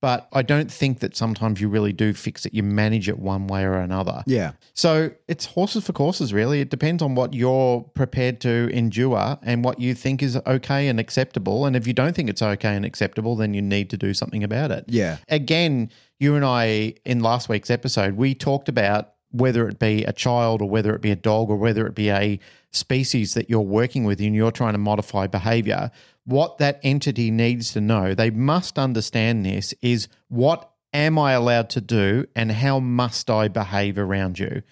But I don't think that sometimes you really do fix it. You manage it one way or another. Yeah. So it's horses for courses, really. It depends on what you're prepared to endure and what you think is okay and acceptable. And if you don't think it's okay and acceptable, then you need to do something about it. Yeah. Again, you and I, in last week's episode, we talked about whether it be a child or whether it be a dog or whether it be a species that you're working with and you're trying to modify behavior. What that entity needs to know, they must understand this, is what am I allowed to do and how must I behave around you?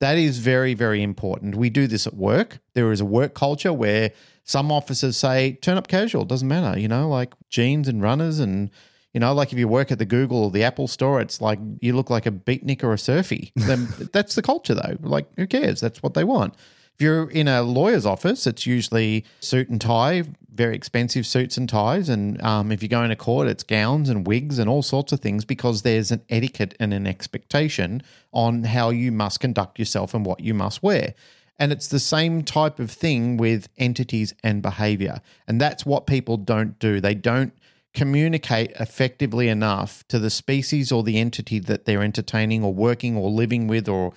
That is very, very important. We do this at work. There is a work culture where some officers say, turn up casual, doesn't matter, you know, like jeans and runners. And, you know, like if you work at the Google or the Apple store, it's like you look like a beatnik or a surfy. then [LAUGHS] that's the culture, though. Like, who cares? That's what they want. If you're in a lawyer's office, it's usually suit and tie, very expensive suits and ties. And um, if you go into court, it's gowns and wigs and all sorts of things because there's an etiquette and an expectation on how you must conduct yourself and what you must wear. And it's the same type of thing with entities and behavior. And that's what people don't do. They don't communicate effectively enough to the species or the entity that they're entertaining or working or living with or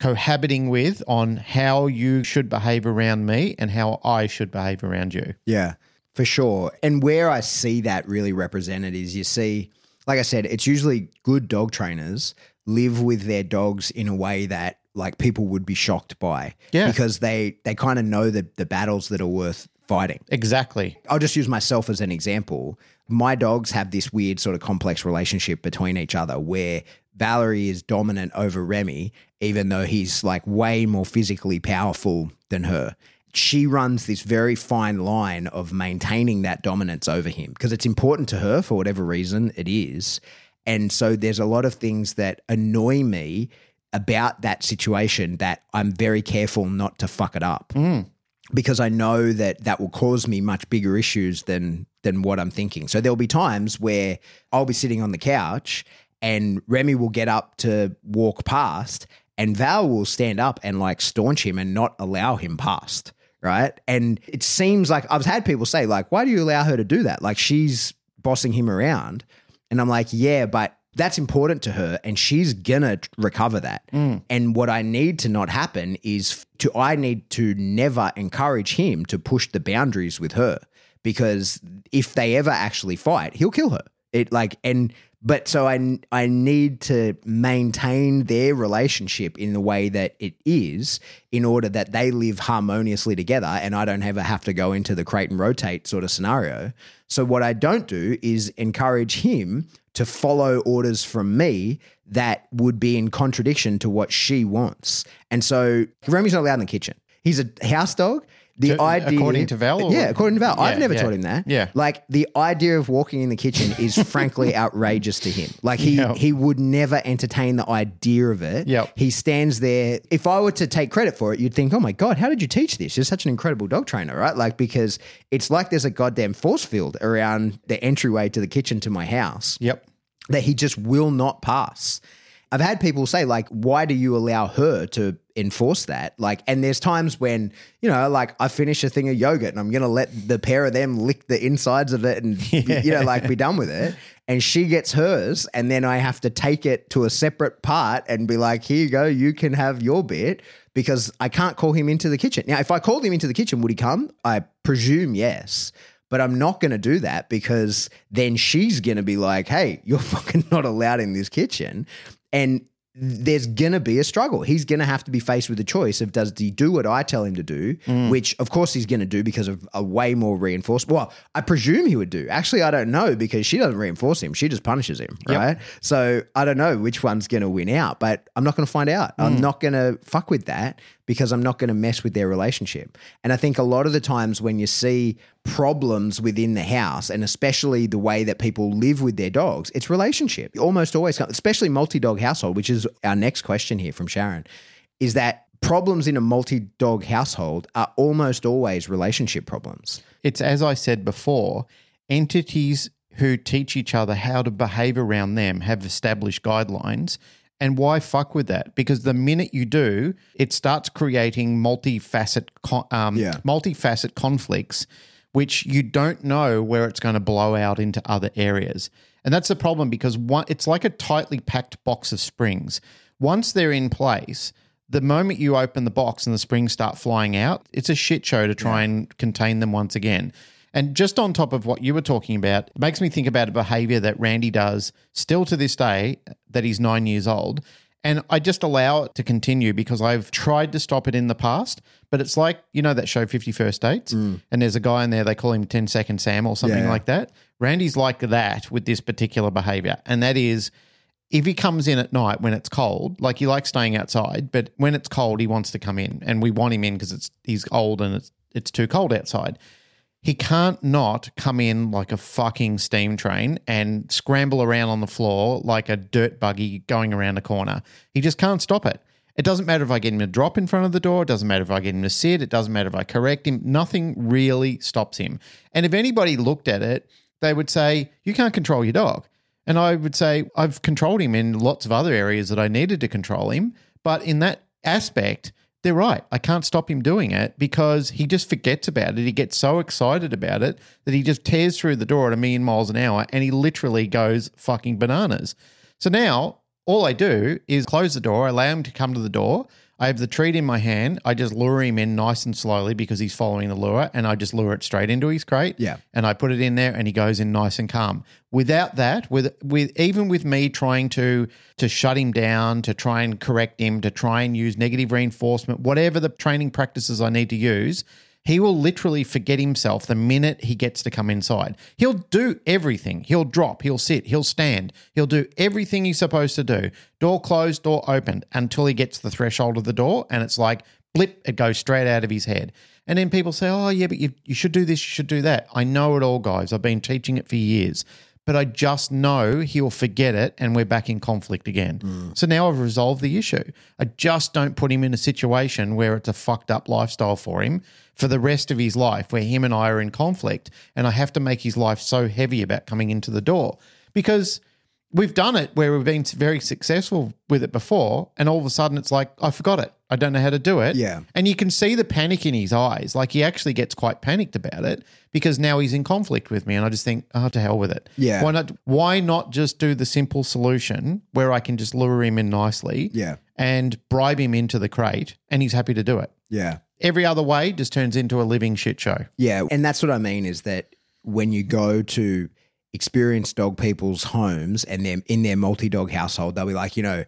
cohabiting with on how you should behave around me and how I should behave around you. Yeah, for sure. And where I see that really represented is you see, like I said, it's usually good dog trainers live with their dogs in a way that like people would be shocked by. Yeah. Because they they kind of know the the battles that are worth fighting. Exactly. I'll just use myself as an example. My dogs have this weird sort of complex relationship between each other where Valerie is dominant over Remy, even though he's like way more physically powerful than her. She runs this very fine line of maintaining that dominance over him because it's important to her for whatever reason it is. And so there's a lot of things that annoy me about that situation that I'm very careful not to fuck it up mm. because I know that that will cause me much bigger issues than than what I'm thinking. So there'll be times where I'll be sitting on the couch and Remy will get up to walk past and Val will stand up and like staunch him and not allow him past, right? And it seems like I've had people say like why do you allow her to do that? Like she's bossing him around. And I'm like, yeah, but that's important to her and she's gonna recover that. Mm. And what I need to not happen is to I need to never encourage him to push the boundaries with her because if they ever actually fight, he'll kill her. It like and but so I I need to maintain their relationship in the way that it is in order that they live harmoniously together and I don't ever have to go into the crate and rotate sort of scenario. So what I don't do is encourage him to follow orders from me that would be in contradiction to what she wants. And so Remy's not allowed in the kitchen. He's a house dog. The To- idea, according to Val, or- yeah, according to Val. I've never yeah. taught him that. Yeah. like the idea of walking in the kitchen is [LAUGHS] frankly outrageous to him. Like he Yeah. he would never entertain the idea of it. Yep. he stands there. If I were to take credit for it, you'd think, oh my god, how did you teach this? You're such an incredible dog trainer, right? Like because it's like there's a goddamn force field around the entryway to the kitchen to my house Yep. that he just will not pass. I've had people say, like, why do you allow her to enforce that? Like, and there's times when, you know, like I finish a thing of yogurt and I'm going to let the pair of them lick the insides of it and, [LAUGHS] you know, like be done with it. And she gets hers. And then I have to take it to a separate part and be like, here you go, you can have your bit because I can't call him into the kitchen. Now, if I called him into the kitchen, would he come? I presume yes. But I'm not going to do that because then she's going to be like, hey, you're [LAUGHS] fucking not allowed in this kitchen. And there's gonna be a struggle. He's gonna have to be faced with a choice of does he do what I tell him to do, mm. which of course he's gonna do because of a way more reinforced. Well, I presume he would do. Actually, I don't know because she doesn't reinforce him; she just punishes him, right? So I don't know which one's gonna win out, but I'm not gonna find out. I'm mm. not gonna fuck with that because I'm not gonna mess with their relationship. And I think a lot of the times when you see problems within the house, and especially the way that people live with their dogs, it's relationship. Almost always, especially multi-dog household, which is our next question here from Sharon, is that problems in a multi-dog household are almost always relationship problems. It's as I said before, entities who teach each other how to behave around them have established guidelines. And why fuck with that? Because the minute you do, it starts creating multifaceted, um, Yeah. multifaceted conflicts, which you don't know where it's going to blow out into other areas. And that's the problem because one, it's like a tightly packed box of springs. Once they're in place, the moment you open the box and the springs start flying out, it's a shit show to try and contain them once again. And just on top of what you were talking about, it makes me think about a behavior that Randy does still to this day, that he's nine years old. And I just allow it to continue because I've tried to stop it in the past. But it's like, you know, that show 50 First Dates? Mm. And there's a guy in there, they call him 10 Second Sam or something Yeah. like that. Randy's like that with this particular behavior. And that is, if he comes in at night when it's cold, like he likes staying outside, but when it's cold, he wants to come in, and we want him in because it's he's old and it's it's too cold outside. He can't not come in like a fucking steam train and scramble around on the floor like a dirt buggy going around a corner. He just can't stop it. It doesn't matter if I get him to drop in front of the door. It doesn't matter if I get him to sit. It doesn't matter if I correct him. Nothing really stops him. And if anybody looked at it, they would say, You can't control your dog. And I would say, I've controlled him in lots of other areas that I needed to control him. But in that aspect, they're right. I can't stop him doing it because he just forgets about it. He gets so excited about it that he just tears through the door at a million miles an hour and he literally goes fucking bananas. So now all I do is close the door, allow him to come to the door. I have the treat in my hand. I just lure him in nice and slowly because he's following the lure, and I just lure it straight into his crate. Yeah. and I put it in there, and he goes in nice and calm. Without that, with with even with me trying to to shut him down, to try and correct him, to try and use negative reinforcement, whatever the training practices I need to use, he will literally forget himself the minute he gets to come inside. He'll do everything. He'll drop, he'll sit, he'll stand, he'll do everything he's supposed to do. Door closed, door opened until he gets the threshold of the door and it's like blip, it goes straight out of his head. And then people say, oh, yeah, but you, you should do this, you should do that. I know it all, guys. I've been teaching it for years. But I just know he'll forget it and we're back in conflict again. Mm. So now I've resolved the issue. I just don't put him in a situation where it's a fucked up lifestyle for him for the rest of his life, where him and I are in conflict. And I have to make his life so heavy about coming into the door because we've done it where we've been very successful with it before. And all of a sudden it's like, I forgot it. I don't know how to do it. Yeah. And you can see the panic in his eyes. Like he actually gets quite panicked about it because now he's in conflict with me. And I just think, oh, to hell with it. Yeah. Why not? Why not just do the simple solution where I can just lure him in nicely Yeah. and bribe him into the crate and he's happy to do it. Yeah. Every other way just turns into a living shit show. Yeah, and that's what I mean is that when you go to experienced dog people's homes and they're in their multi-dog household, they'll be like, you know,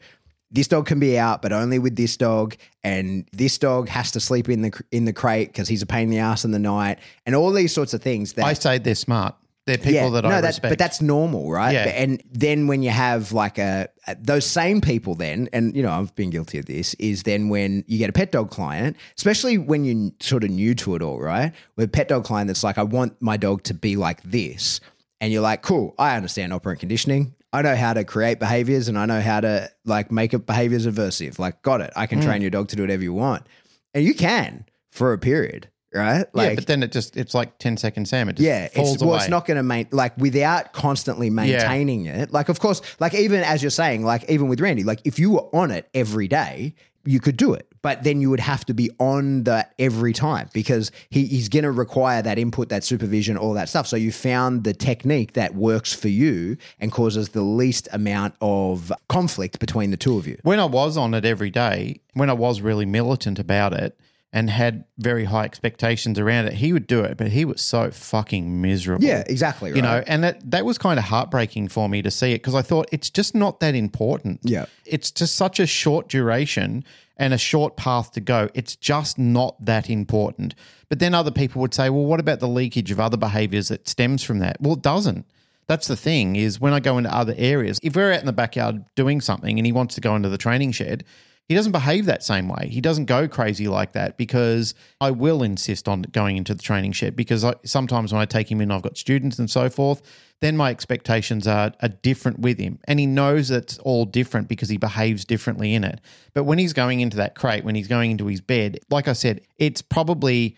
this dog can be out, but only with this dog, and this dog has to sleep in the in the crate because he's a pain in the ass in the night, and all these sorts of things. That I say they're smart. They're people that I that's, respect. But that's normal, right? Yeah. And then when you have like a, those same people, then, and you know, I've been guilty of this, is then when you get a pet dog client, especially when you're sort of new to it all, right? With a pet dog client that's like, I want my dog to be like this. And you're like, cool, I understand operant conditioning. I know how to create behaviors and I know how to like make up behaviors aversive. Like, got it. I can hmm. train your dog to do whatever you want. And you can for a period. Right? yeah, but then it just it's like 10 second Sam. It just Yeah, falls it's, well, away. it's not going to main like without constantly maintaining it. Like, of course, like even as you're saying, like even with Randy, like if you were on it every day, you could do it, but then you would have to be on that every time because he, he's going to require that input, that supervision, all that stuff. So you found the technique that works for you and causes the least amount of conflict between the two of you. when I was on it every day, when I was really militant about it and had very high expectations around it, he would do it, but he was so fucking miserable. Yeah, exactly. You know, and that that was kind of heartbreaking for me to see it because I thought it's just not that important. Yeah. It's just such a short duration and a short path to go. It's just not that important. But then other people would say, well, what about the leakage of other behaviors that stems from that? Well, it doesn't. That's the thing is when I go into other areas, if we're out in the backyard doing something and he wants to go into the training shed, he doesn't behave that same way. He doesn't go crazy like that because I will insist on going into the training shed because I, sometimes when I take him in, I've got students and so forth. Then my expectations are, are different with him. And he knows it's all different because he behaves differently in it. But when he's going into that crate, when he's going into his bed, like I said, it's probably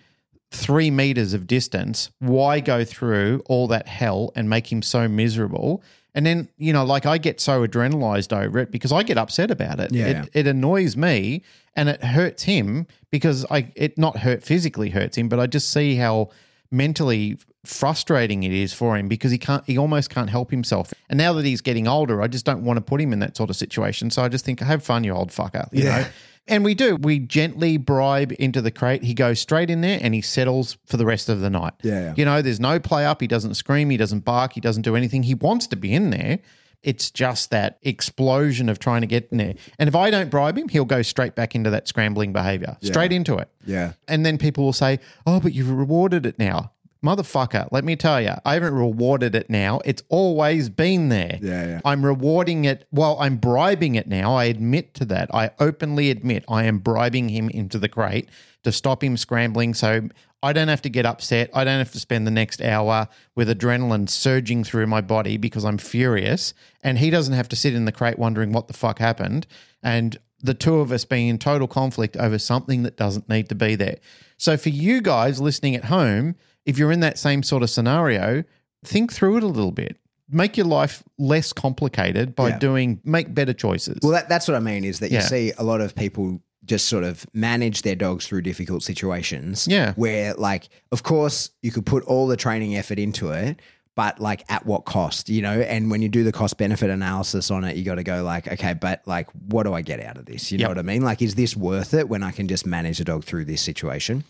three meters of distance. Why go through all that hell and make him so miserable? And then, you know, like I get so adrenalized over it because I get upset about it. Yeah, it, it annoys me and it hurts him because I it not hurt physically hurts him, but I just see how mentally frustrating it is for him because he can't he almost can't help himself. And now that he's getting older, I just don't want to put him in that sort of situation. So I just think have fun, you old fucker. You Yeah. know? And we do. We gently bribe into the crate. He goes straight in there and he settles for the rest of the night. Yeah, yeah. You know, there's no play up. He doesn't scream. He doesn't bark. He doesn't do anything. He wants to be in there. It's just that explosion of trying to get in there. And if I don't bribe him, he'll go straight back into that scrambling behavior, straight into it. Yeah. And then people will say, oh, but you've rewarded it now. Motherfucker, let me tell you, I haven't rewarded it now. It's always been there. Yeah, yeah. I'm rewarding it. Well, I'm bribing it now. I admit to that. I openly admit I am bribing him into the crate to stop him scrambling. So I don't have to get upset. I don't have to spend the next hour with adrenaline surging through my body because I'm furious. And he doesn't have to sit in the crate wondering what the fuck happened. And the two of us being in total conflict over something that doesn't need to be there. So for you guys listening at home, if you're in that same sort of scenario, think through it a little bit. Make your life less complicated by Yeah. doing make better choices. Well, that, that's what I mean is that you Yeah. see a lot of people just sort of manage their dogs through difficult situations. Yeah. Where, like, of course, you could put all the training effort into it, but like at what cost, you know? And when you do the cost benefit analysis on it, you got to go, like, okay, but like, what do I get out of this? You know what I mean? Like, is this worth it when I can just manage a dog through this situation?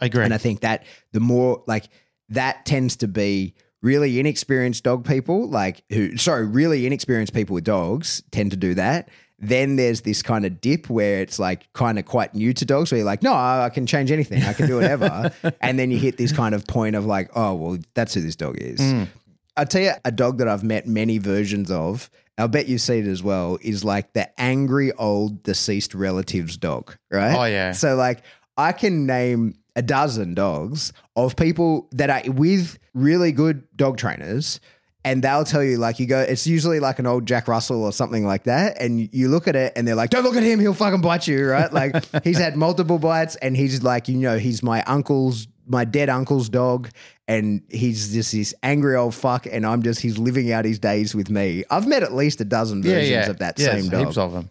I agree. And I think that the more like that tends to be really inexperienced dog people, like who, sorry, really inexperienced people with dogs tend to do that. Then there's this kind of dip where it's like kind of quite new to dogs where you're like, no, I can change anything. I can do whatever. [LAUGHS] and then you hit this kind of point of like, oh, well, that's who this dog is. Mm. I'll tell you a dog that I've met many versions of. I'll bet you see it as well. Is like the angry old deceased relatives dog, right? Oh, yeah. So like I can name a dozen dogs of people that are with really good dog trainers. And they'll tell you, like, you go, it's usually like an old Jack Russell or something like that. And you look at it and they're like, don't look at him, he'll fucking bite you, right? Like, [LAUGHS] he's had multiple bites and he's like, you know, he's my uncle's, my dead uncle's dog. And he's just this angry old fuck. And I'm just, he's living out his days with me. I've met at least a dozen yeah, versions yeah. of that Yes, same dog Heaps of them.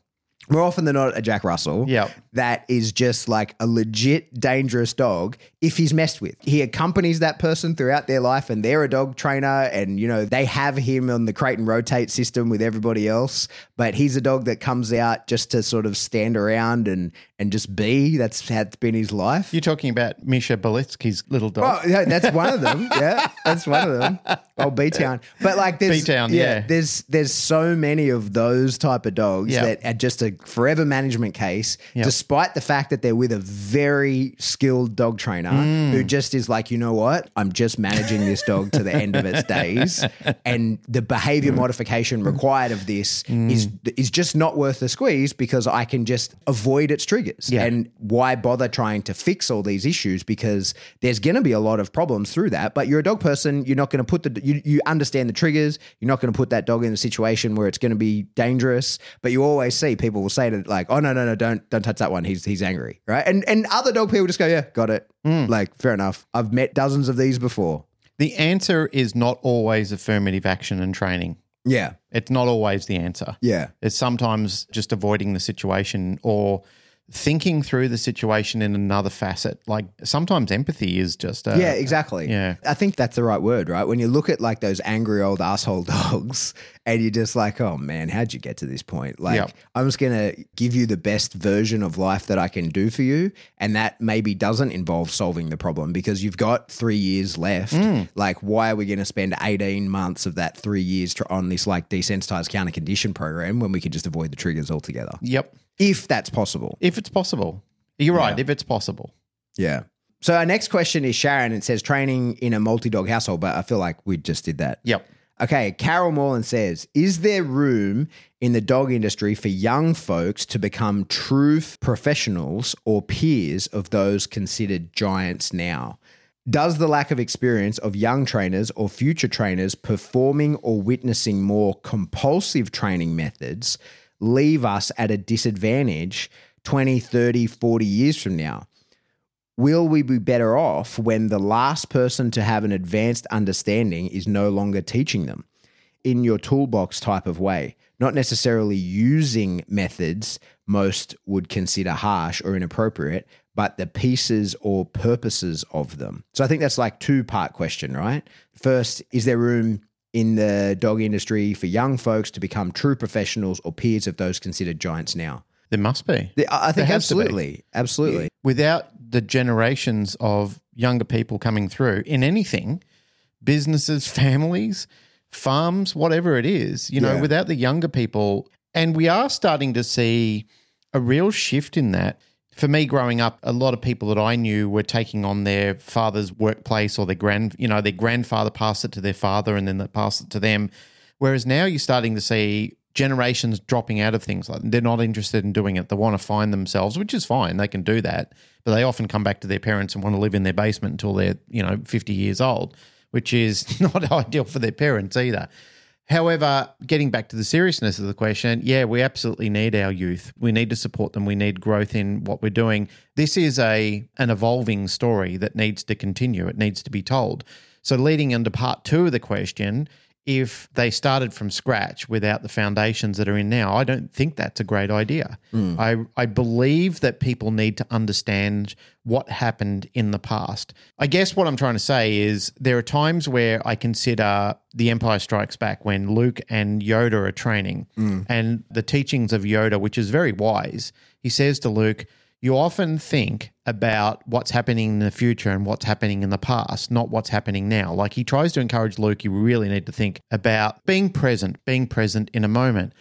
More often than not a Jack Russell. Yep. That is just like a legit dangerous dog if he's messed with. He accompanies that person throughout their life and they're a dog trainer and you know they have him on the crate and rotate system with everybody else, but he's a dog that comes out just to sort of stand around and and just be. That's had been his life. You're talking about Misha Belitsky's little dog. Oh, yeah, that's one of them. Yeah, that's one of them. Oh, [LAUGHS] B Town. But like, there's B-Town, yeah. There's there's so many of those type of dogs Yeah. that are just a forever management case, Yeah. despite the fact that they're with a very skilled dog trainer Mm. who just is like, you know what, I'm just managing this dog to the end of its days, [LAUGHS] and the behavior Mm. modification required of this is is just not worth the squeeze because I can just avoid its triggers. Yeah. And why bother trying to fix all these issues? Because there's going to be a lot of problems through that. But you're a dog person. You're not going to put the you, you understand the triggers. You're not going to put that dog in a situation where it's going to be dangerous. But you always see people will say to like, oh no no no don't don't touch that one. He's he's angry, right? And and other dog people just go, yeah, got it. Mm. Like fair enough. I've met dozens of these before. The answer is not always affirmative action and training. Yeah, It's not always the answer. yeah, It's sometimes just avoiding the situation or thinking through the situation in another facet. Like sometimes empathy is just a, yeah, exactly. yeah. I think that's the right word, right? When you look at like those angry old asshole [LAUGHS] dogs and you're just like, oh man, how'd you get to this point? Like, Yep. I'm just going to give you the best version of life that I can do for you. And that maybe doesn't involve solving the problem because you've got three years left. Mm. Like, why are we going to spend 18 months of that three years on this like desensitized counter condition program when we could just avoid the triggers altogether? Yep. If that's possible. If it's possible. You're right. If it's possible. Yeah. So our next question is Sharon. It says training in a multi-dog household, but I feel like we just did that. Yep. Okay, Carol Morland says, is there room in the dog industry for young folks to become true professionals or peers of those considered giants now? Does the lack of experience of young trainers or future trainers performing or witnessing more compulsive training methods leave us at a disadvantage 20, 30, 40 years from now? Will we be better off when the last person to have an advanced understanding is no longer teaching them in your toolbox type of way, not necessarily using methods most would consider harsh or inappropriate, but the pieces or purposes of them? So I think that's like two part question, right? First, is there room in the dog industry for young folks to become true professionals or peers of those considered giants now? There must be. I think absolutely, absolutely. Without the generations of younger people coming through in anything, businesses, [LAUGHS] families, farms, whatever it is, you know, Yeah. without the younger people. And we are starting to see a real shift in that. For me, growing up, a lot of people that I knew were taking on their father's workplace or their grand, you know, their grandfather passed it to their father and then they passed it to them. Whereas now you're starting to see generations dropping out of things like they're not interested in doing it. They want to find themselves, which is fine. They can do that, but they often come back to their parents and want to live in their basement until they're you know 50 years old, which is [LAUGHS] not ideal for their parents either. However, getting back to the seriousness of the question, yeah, we absolutely need our youth. We need to support them. We need growth in what we're doing. This is a an evolving story that needs to continue. It needs to be told. So leading into part 2 of the question, if they started from scratch without the foundations that are in now, I don't think that's a great idea. Hmm. I, I believe that people need to understand what happened in the past. I guess what I'm trying to say is there are times where I consider The Empire Strikes Back when Luke and Yoda are training hmm. and the teachings of Yoda, which is very wise. He says to Luke, you often think about what's happening in the future and what's happening in the past, not what's happening now. Like he tries to encourage Luke, you really need to think about being present, being present in a moment.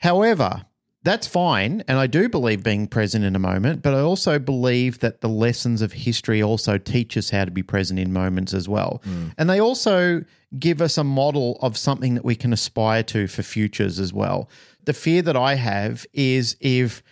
However, that's fine. And I do believe being present in a moment, but I also believe that the lessons of history also teach us how to be present in moments as well. Mm. And they also give us a model of something that we can aspire to for futures as well. The fear that I have is if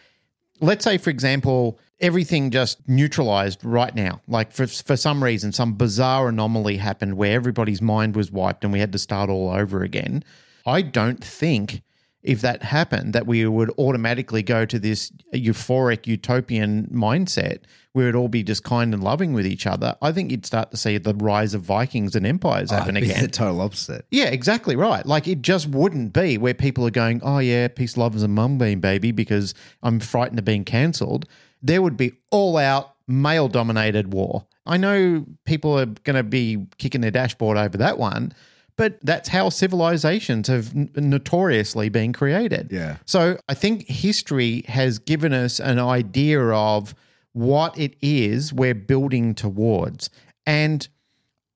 let's say for example everything just neutralized right now. Like for, for some reason some bizarre anomaly happened where everybody's mind was wiped and we had to start all over again. I don't think if that happened that we would automatically go to this euphoric utopian mindset where it'd all be just kind and loving with each other i think you'd start to see the rise of vikings and empires happen be again [LAUGHS] the total opposite. yeah, exactly right. Like it just wouldn't be where people are going, oh yeah, peace, love, and mumbean baby, because I'm frightened of being cancelled. There would be all out male dominated war. I know people are going to be kicking their dashboard over that one, but that's how civilizations have notoriously been created. Yeah. So I think history has given us an idea of what it is we're building towards. And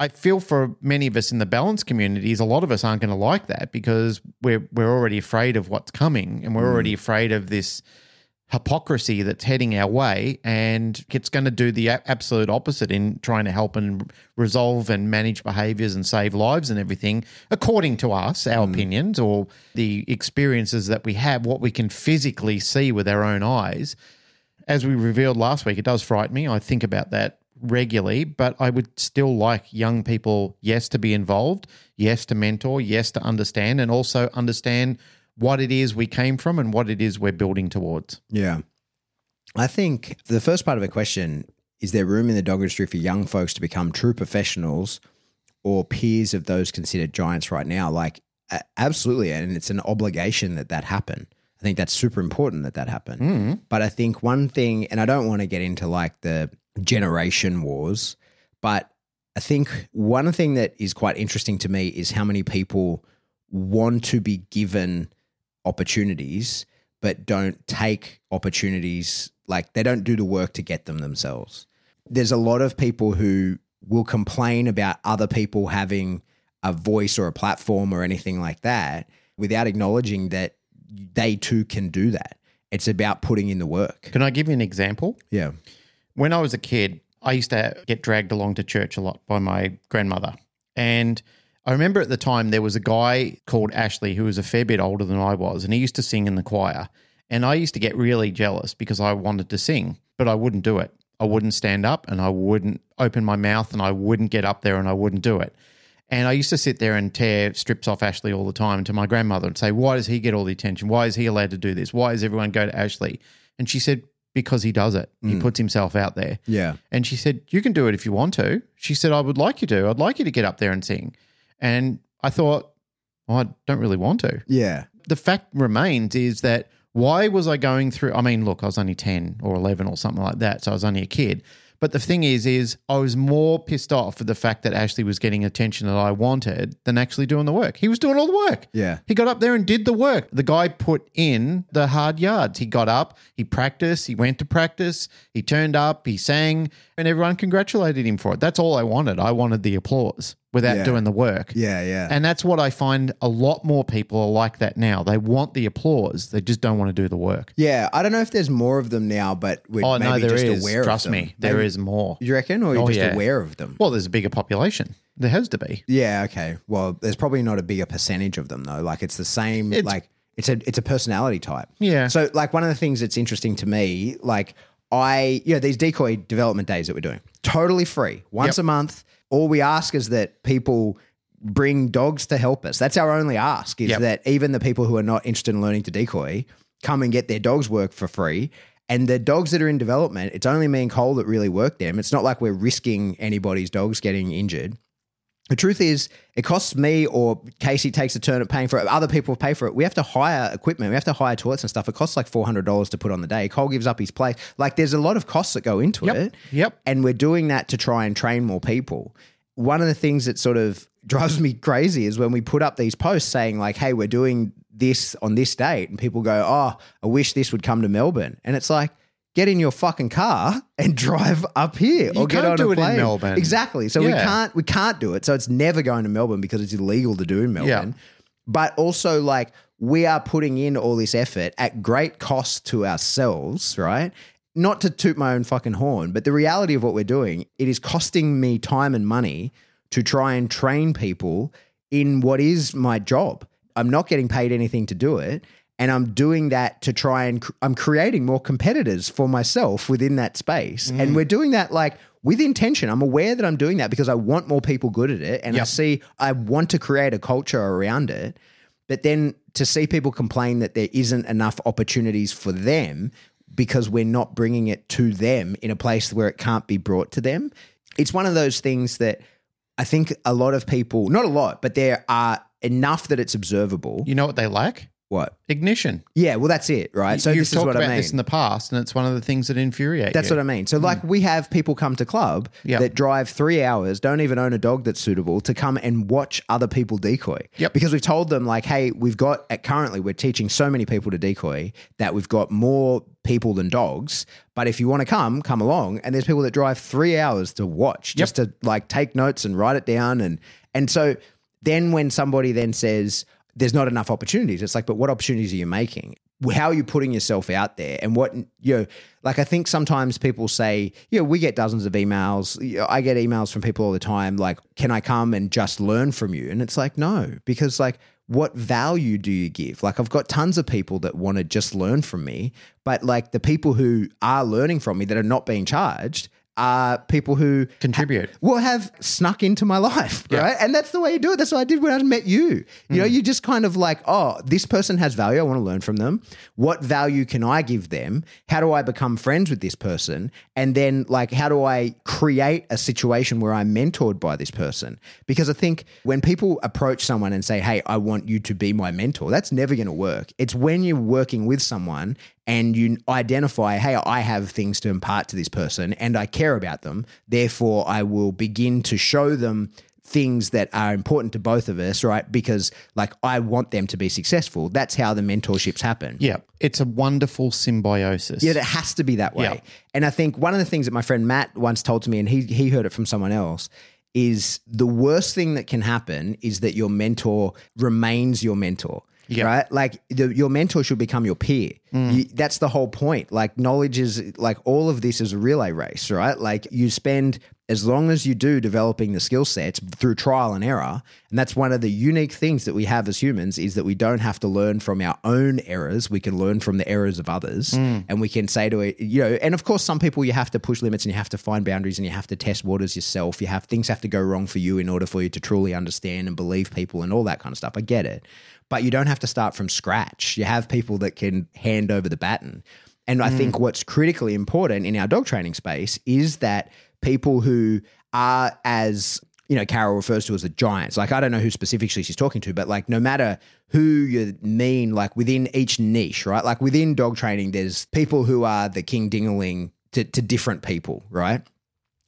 I feel for many of us in the balance communities, a lot of us aren't going to like that because we're we're already afraid of what's coming, and we're already mm. afraid of this hypocrisy that's heading our way, and it's going to do the absolute opposite in trying to help and resolve and manage behaviors and save lives and everything, according to us, our mm. opinions or the experiences that we have, what we can physically see with our own eyes. As we revealed last week, it does frighten me. I think about that regularly, but I would still like young people, yes, to be involved, yes, to mentor, yes, to understand, and also understand what it is we came from and what it is we're building towards. Yeah. I think the first part of the question is there room in the dog industry for young folks to become true professionals or peers of those considered giants right now? Like, absolutely. And it's an obligation that that happen. I think that's super important that that happen. Mm-hmm. But I think one thing, and I don't want to get into like the generation wars, but I think one thing that is quite interesting to me is how many people want to be given opportunities but don't take opportunities like they don't do the work to get them themselves. There's a lot of people who will complain about other people having a voice or a platform or anything like that without acknowledging that they too can do that. It's about putting in the work. Can I give you an example? Yeah. when I was a kid, I used to get dragged along to church a lot by my grandmother. And I remember at the time there was a guy called Ashley who was a fair bit older than I was, and he used to sing in the choir. And I used to get really jealous because I wanted to sing, but I wouldn't do it. I wouldn't stand up and I wouldn't open my mouth and I wouldn't get up there and I wouldn't do it. And I used to sit there and tear strips off Ashley all the time to my grandmother and say, Why does he get all the attention? Why is he allowed to do this? Why does everyone go to Ashley? And she said, Because he does it. He mm. puts himself out there. Yeah. And she said, You can do it if you want to. She said, I would like you to. I'd like you to get up there and sing. And I thought, well, I don't really want to. Yeah. The fact remains is that why was I going through? I mean, look, I was only 10 or 11 or something like that. So I was only a kid. But the thing is, is I was more pissed off at the fact that Ashley was getting attention that I wanted than actually doing the work. He was doing all the work. Yeah. He got up there and did the work. The guy put in the hard yards. He got up, he practiced, he went to practice, he turned up, he sang, and everyone congratulated him for it. That's all I wanted. I wanted the applause without Yeah. doing the work. Yeah. Yeah. And that's what I find a lot more people are like that now. They want the applause, they just don't want to do the work. yeah. I don't know if there's more of them now, but we're Oh, maybe no, there just is. aware Trust of them. me, there Maybe- is more. You reckon? Or you're Oh, just yeah. aware of them? Well, there's a bigger population. There has to be. Yeah, okay. Well, there's probably not a bigger percentage of them though. Like it's the same It's- like it's a it's a personality type. Yeah. So like one of the things that's interesting to me, like I you know, these decoy development days that we're doing, totally free. Once Yep. a month. All we ask is that people bring dogs to help us. That's our only ask is Yep. that even the people who are not interested in learning to decoy come and get their dogs work for free. And the dogs that are in development, it's only me and Cole that really work them. It's not like we're risking anybody's dogs getting injured. The truth is, it costs me or Casey takes a turn at paying for it. Other people pay for it. We have to hire equipment. We have to hire toilets and stuff. It costs like four hundred dollars to put on the day. Cole gives up his place. Like, there's a lot of costs that go into Yep. it. Yep. And we're doing that to try and train more people. One of the things that sort of [LAUGHS] drives me crazy is when we put up these posts saying like, "Hey, we're doing this on this date," and people go, "Oh, I wish this would come to Melbourne," and it's like. Get in your fucking car and [LAUGHS] drive up here, or get can't on do a it in. Melbourne. Exactly. So we can't we can't do it. So it's never going to Melbourne because it's illegal to do in Melbourne. But also like we are putting in all this effort at great cost to ourselves, right? Not to toot my own fucking horn, but the reality of what we're doing, it is costing me time and money to try and train people in what is my job. I'm not getting paid anything to do it. And I'm doing that to try and cr- I'm creating more competitors for myself within that space. And mm. we're doing that like with intention. I'm aware that I'm doing that because I want more people good at it. And I see I want to create a culture around it. But then to see people complain that there isn't enough opportunities for them because we're not bringing it to them in a place where it can't be brought to them, it's one of those things that I think a lot of people, not a lot, but there are enough that it's observable. You know what they lack? What? Ignition. Yeah, well, that's it, right? So You've this is talked what about I mean. this in the past, and it's one of the things that infuriate That's you. what I mean. So, like, hmm. we have people come to club Yep. that drive three hours, don't even own a dog that's suitable, to come and watch other people decoy. Yep. Because we've told them, like, hey, we've got at currently we're teaching so many people to decoy that we've got more people than dogs. But if you want to come, come along. And there's people that drive three hours to watch, just to like take notes and write it down. And and so then when somebody then says there's not enough opportunities, it's like, but what opportunities are you making? How are you putting yourself out there? And what you know, like I think sometimes people say, you know, we get dozens of emails. I get emails from people all the time, like, can I come and just learn from you? And it's like, no, because like what value do you give? Like, I've got tons of people that want to just learn from me, but like the people who are learning from me that are not being charged are people who Contribute. will have snuck into my life, right? And that's the way you do it. That's what I did when I met you. You know, hmm. you just kind of like, oh, this person has value. I want to learn from them. What value can I give them? How do I become friends with this person? And then, like, how do I create a situation where I'm mentored by this person? Because I think when people approach someone and say, hey, I want you to be my mentor, that's never going to work. It's when you're working with someone and you identify, hey, I have things to impart to this person and I care about them. Therefore, I will begin to show them things that are important to both of us, right? Because like I want them to be successful. That's how the mentorships happen. Yeah. It's a wonderful symbiosis. Yeah, it has to be that way. Yeah. And I think one of the things that my friend Matt once told to me, and he he heard it from someone else, is the worst thing that can happen is that your mentor remains your mentor. Yeah. Right? Like the, your mentor should become your peer. Mm. You, that's the whole point. Like knowledge is like all of this is a relay race, right? Like you spend as long as you do developing the skill sets through trial and error. And that's one of the unique things that we have as humans is that we don't have to learn from our own errors. We can learn from the errors of others. Mm. And we can say to it, you know, and of course, some people you have to push limits and you have to find boundaries and you have to test waters yourself. You have things have to go wrong for you in order for you to truly understand and believe people and all that kind of stuff. I get it. But you don't have to start from scratch. You have people that can hand over the baton. And I think mm. what's critically important in our dog training space is that people who are as you know, Carol refers to as the giants. Like, I don't know who specifically she's talking to, but like, no matter who you mean, like within each niche, right? Like within dog training, there's people who are the king dingaling to, to different people, right?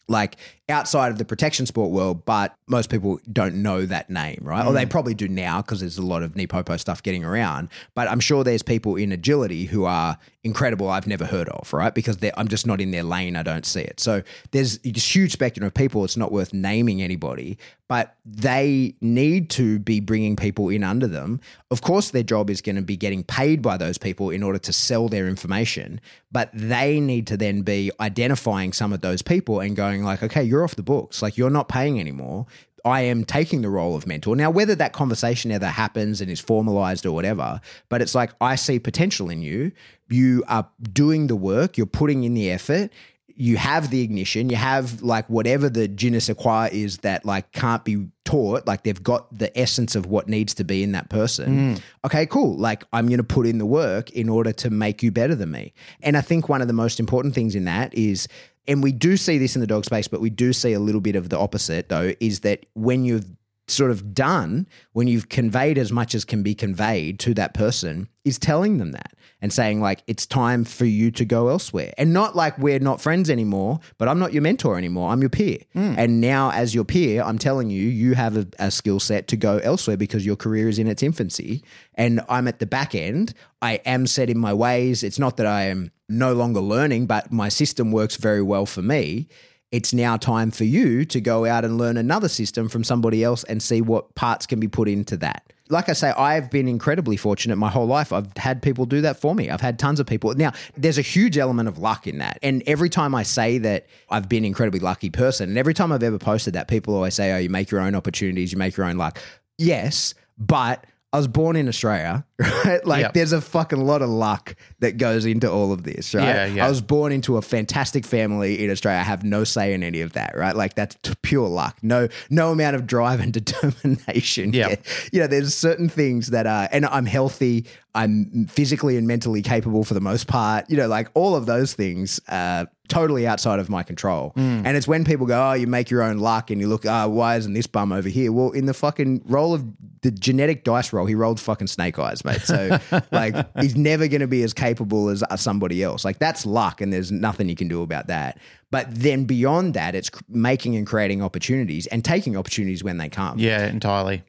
Like outside of the protection sport world, but most people don't know that name, right? Or they mm. probably do now because there's a lot of NePoPo stuff getting around. But I'm sure there's people in agility who are incredible I've never heard of, right? Because they're- I'm just not in their lane. I don't see it. So there's this huge spectrum of people. It's not worth naming anybody, but they need to be bringing people in under them. Of course, their job is going to be getting paid by those people in order to sell their information, but they need to then be identifying some of those people and going like, okay, you're off the books. Like you're not paying anymore. I am taking the role of mentor. Now, whether that conversation ever happens and is formalized or whatever, but it's like, I see potential in you. You are doing the work, you're putting in the effort. You have the ignition, you have like whatever the je ne sais quoi is that like can't be taught, like they've got the essence of what needs to be in that person. Mm. Okay, cool. Like I'm going to put in the work in order to make you better than me. And I think one of the most important things in that is and we do see this in the dog space, but we do see a little bit of the opposite though, is that when you've sort of done, when you've conveyed as much as can be conveyed to that person, is telling them that and saying, like, it's time for you to go elsewhere. And not like we're not friends anymore, but I'm not your mentor anymore. I'm your peer. Hmm. And now, as your peer, I'm telling you, you have a, a skill set to go elsewhere because your career is in its infancy. And I'm at the back end. I am set in my ways. It's not that I am no longer learning, but my system works very well for me it's now time for you to go out and learn another system from somebody else and see what parts can be put into that. Like I say, I've been incredibly fortunate my whole life. I've had people do that for me. I've had tons of people. Now, there's a huge element of luck in that. And every time I say that I've been incredibly lucky person, and every time I've ever posted that, people always say, oh, you make your own opportunities, you make your own luck. Yes, but I was born in Australia, [LAUGHS] right? Like Yep. there's a fucking lot of luck that goes into all of this, right? Yeah, yeah. I was born into a fantastic family in Australia. I have no say in any of that, right? Like that's t- pure luck. No, no amount of drive and [LAUGHS] determination. Yeah. You know, there's certain things that are, and I'm healthy. I'm physically and mentally capable for the most part. You know, like all of those things are totally outside of my control. Mm. And it's when people go, oh, you make your own luck and you look, ah, why isn't this bum over here? Well, in the fucking roll of the genetic dice roll, he rolled fucking snake eyes, mate. So [LAUGHS] like he's never going to be as capable as uh, somebody else. Like that's luck and there's nothing you can do about that. But then beyond that, it's making and creating opportunities and taking opportunities when they come. Yeah, entirely.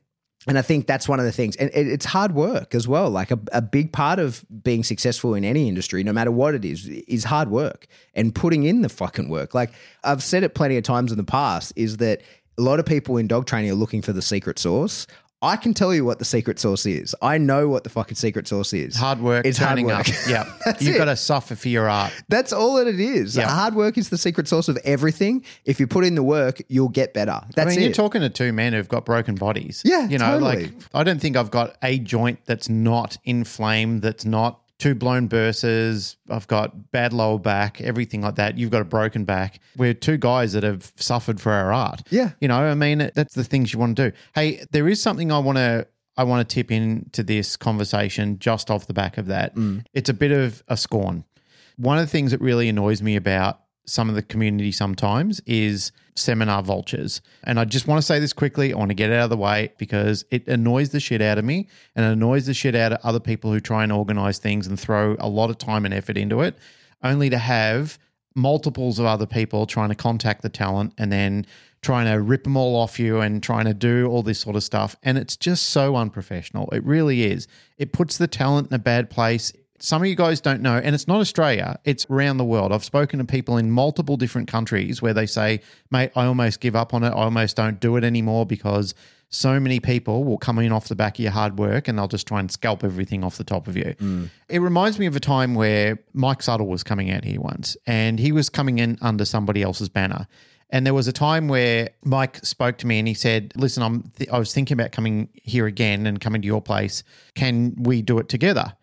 And I think that's one of the things. And it, it's hard work as well. Like a, a big part of being successful in any industry, no matter what it is, is hard work and putting in the fucking work. Like I've said it plenty of times in the past, is that a lot of people in dog training are looking for the secret sauce. I can tell you what the secret sauce is. I know what the fucking secret sauce is. Hard work, It's hard work. up. Yeah. [LAUGHS] You've it. got to suffer for your art. That's all that it is. Yeah. Hard work is the secret sauce of everything. If you put in the work, you'll get better. That's I mean, it. you're talking to two men who've got broken bodies. Yeah, You know, totally. like I don't think I've got a joint that's not inflamed, that's not two blown burses. I've got bad lower back, everything like that. You've got a broken back. We're two guys that have suffered for our art. Yeah. You know, I mean, that's the things you want to do. Hey, there is something I want to. I want to tip into this conversation just off the back of that. Mm. It's a bit of a scorn. One of the things that really annoys me about some of the community sometimes is seminar vultures. And I just want to say this quickly. I want to get it out of the way because it annoys the shit out of me and it annoys the shit out of other people who try and organize things and throw a lot of time and effort into it, only to have multiples of other people trying to contact the talent and then trying to rip them all off you and trying to do all this sort of stuff. And it's just so unprofessional. It really is. It puts the talent in a bad place. Some of you guys don't know, and it's not Australia, it's around the world. I've spoken to people in multiple different countries where they say, mate, I almost give up on it. I almost don't do it anymore because so many people will come in off the back of your hard work and they'll just try and scalp everything off the top of you. Mm. It reminds me of a time where Mike Suttle was coming out here once and he was coming in under somebody else's banner. And there was a time where Mike spoke to me and he said, "Listen, I'm th- I was thinking about coming here again and coming to your place. Can we do it together?"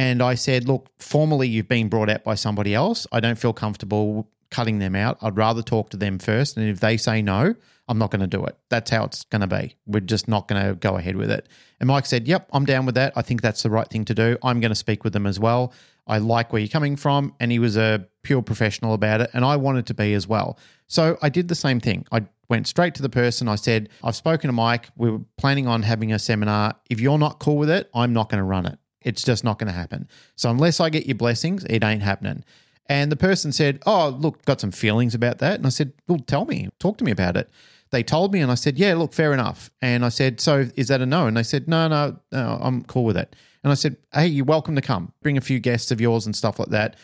And I said, "Look, formally you've been brought out by somebody else. I don't feel comfortable cutting them out. I'd rather talk to them first, and if they say no, I'm not going to do it. That's how it's going to be. We're just not going to go ahead with it." And Mike said, "Yep, I'm down with that. I think that's the right thing to do. I'm going to speak with them as well. I like where you're coming from." And he was a pure professional about it, and I wanted to be as well. So I did the same thing. I went straight to the person. I said, I've spoken to Mike. We were planning on having a seminar. If you're not cool with it, I'm not going to run it. It's just not going to happen. So unless I get your blessings, it ain't happening. And the person said, Oh, look, got some feelings about that. And I said, Well, tell me, talk to me about it. They told me, and I said, Yeah, look, fair enough. And I said, So is that a no? And they said, No, no, no, I'm cool with it. And I said, Hey, you're welcome to come. Bring a few guests of yours and stuff like that.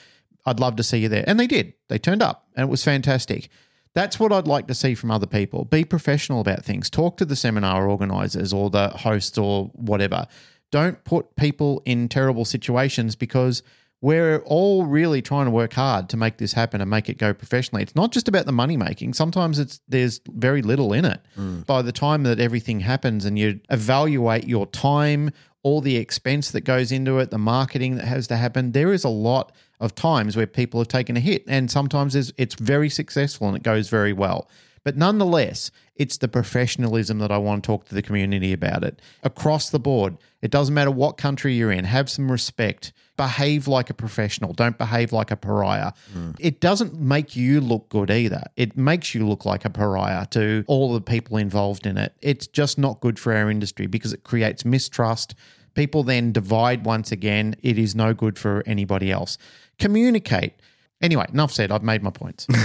I'd love to see you there. And they did. They turned up, and it was fantastic. That's what I'd like to see from other people. Be professional about things. Talk to the seminar organizers or the hosts or whatever. Don't put people in terrible situations because we're all really trying to work hard to make this happen and make it go professionally. It's not just about the money making. Sometimes it's there's very little in it. Mm. By the time that everything happens and you evaluate your time, all the expense that goes into it, the marketing that has to happen, there is a lot of times where people have taken a hit and sometimes it's very successful and it goes very well. But nonetheless, it's the professionalism that I want to talk to the community about it. Across the board, it doesn't matter what country you're in, have some respect, behave like a professional, don't behave like a pariah. It doesn't make you look good either. It makes you look like a pariah to all the people involved in it. It's just not good for our industry because it creates mistrust. People then divide once again. It is no good for anybody else. Communicate. Anyway, enough said. I've made my points. [LAUGHS] Do you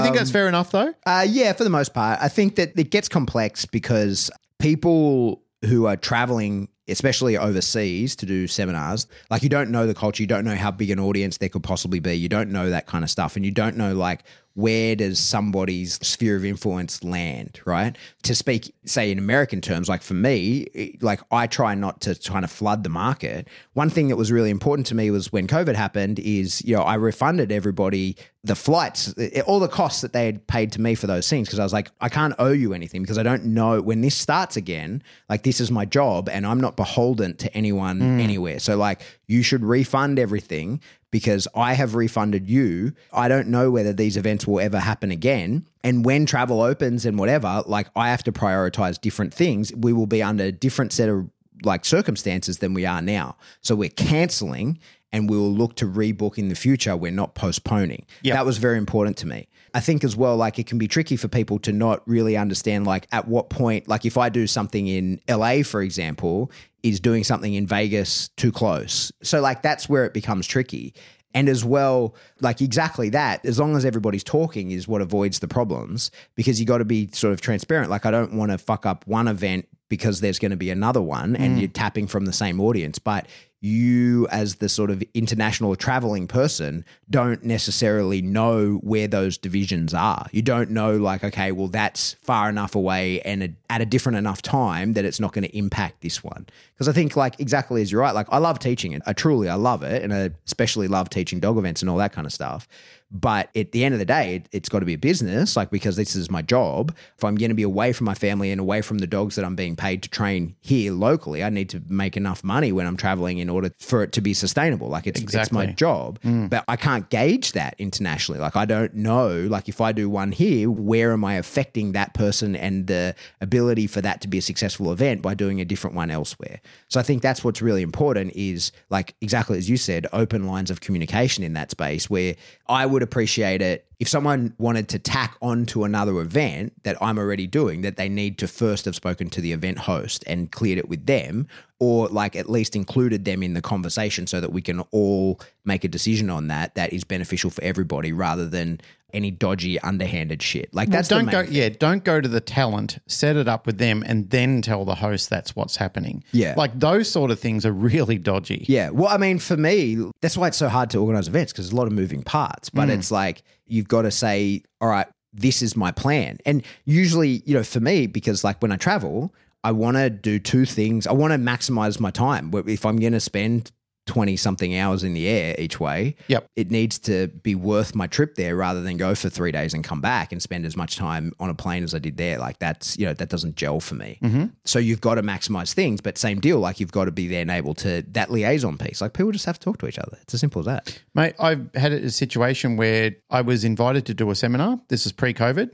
think that's fair enough, though? Uh, yeah, for the most part. I think that it gets complex because people who are traveling, especially overseas, to do seminars, like you don't know the culture, you don't know how big an audience there could possibly be, you don't know that kind of stuff, and you don't know like where does somebody's sphere of influence land, right? To speak, say in American terms, like for me, like I try not to kind of flood the market. One thing that was really important to me was when COVID happened is, you know, I refunded everybody the flights, all the costs that they had paid to me for those things because I was like, I can't owe you anything because I don't know when this starts again. Like this is my job and I'm not beholden to anyone mm. anywhere. So like you should refund everything because I have refunded you. I don't know whether these events will ever happen again. And when travel opens and whatever, like I have to prioritize different things. We will be under a different set of like circumstances than we are now. So we're canceling and we will look to rebook in the future. We're not postponing. That was very important to me. I think as well, like it can be tricky for people to not really understand, like at what point, like if I do something in LA, for example, is doing something in Vegas too close? So, like, that's where it becomes tricky. And as well, like exactly that, as long as everybody's talking is what avoids the problems because you got to be sort of transparent. Like, I don't want to fuck up one event because there's going to be another one and mm. you're tapping from the same audience. But you as the sort of international traveling person don't necessarily know where those divisions are. You don't know like okay, well that's far enough away and a, at a different enough time that it's not going to impact this one. Because I think like exactly as you're right, like I love teaching it. I truly I love it and I especially love teaching dog events and all that kind of stuff. But at the end of the day, it, it's got to be a business, like because this is my job. If I'm going to be away from my family and away from the dogs that I'm being paid to train here locally, I need to make enough money when I'm traveling in order for it to be sustainable. Like it's, it's my Exactly. job, mm. but I can't gauge that internationally. Like I don't know, like if I do one here, where am I affecting that person and the ability for that to be a successful event by doing a different one elsewhere? So I think that's what's really important is like exactly as you said, open lines of communication in that space where I would appreciate it if someone wanted to tack on to another event that I'm already doing, that they need to first have spoken to the event host and cleared it with them, or like at least included them in the conversation so that we can all make a decision on that that is beneficial for everybody rather than any dodgy underhanded shit. Like that's don't go main yeah don't go to the talent set it up with them and then tell the host that's what's happening Yeah. like those sort of things are really dodgy Yeah. Well, I mean, for me, that's why it's so hard to organize events because there's a lot of moving parts. But mm. it's like you've got to say, all right, this is my plan. And usually, you know, for me, because like when I travel, I want to do two things. I want to maximize my time. If I'm going to spend 20 something hours in the air each way, Yep. it needs to be worth my trip there rather than go for three days and come back and spend as much time on a plane as I did there. Like that's, you know, that doesn't gel for me. Mm-hmm. So you've got to maximize things, but same deal. Like you've got to be then able to, that liaison piece, like people just have to talk to each other. It's as simple as that. Mate, I've had a situation where I was invited to do a seminar. This is pre COVID.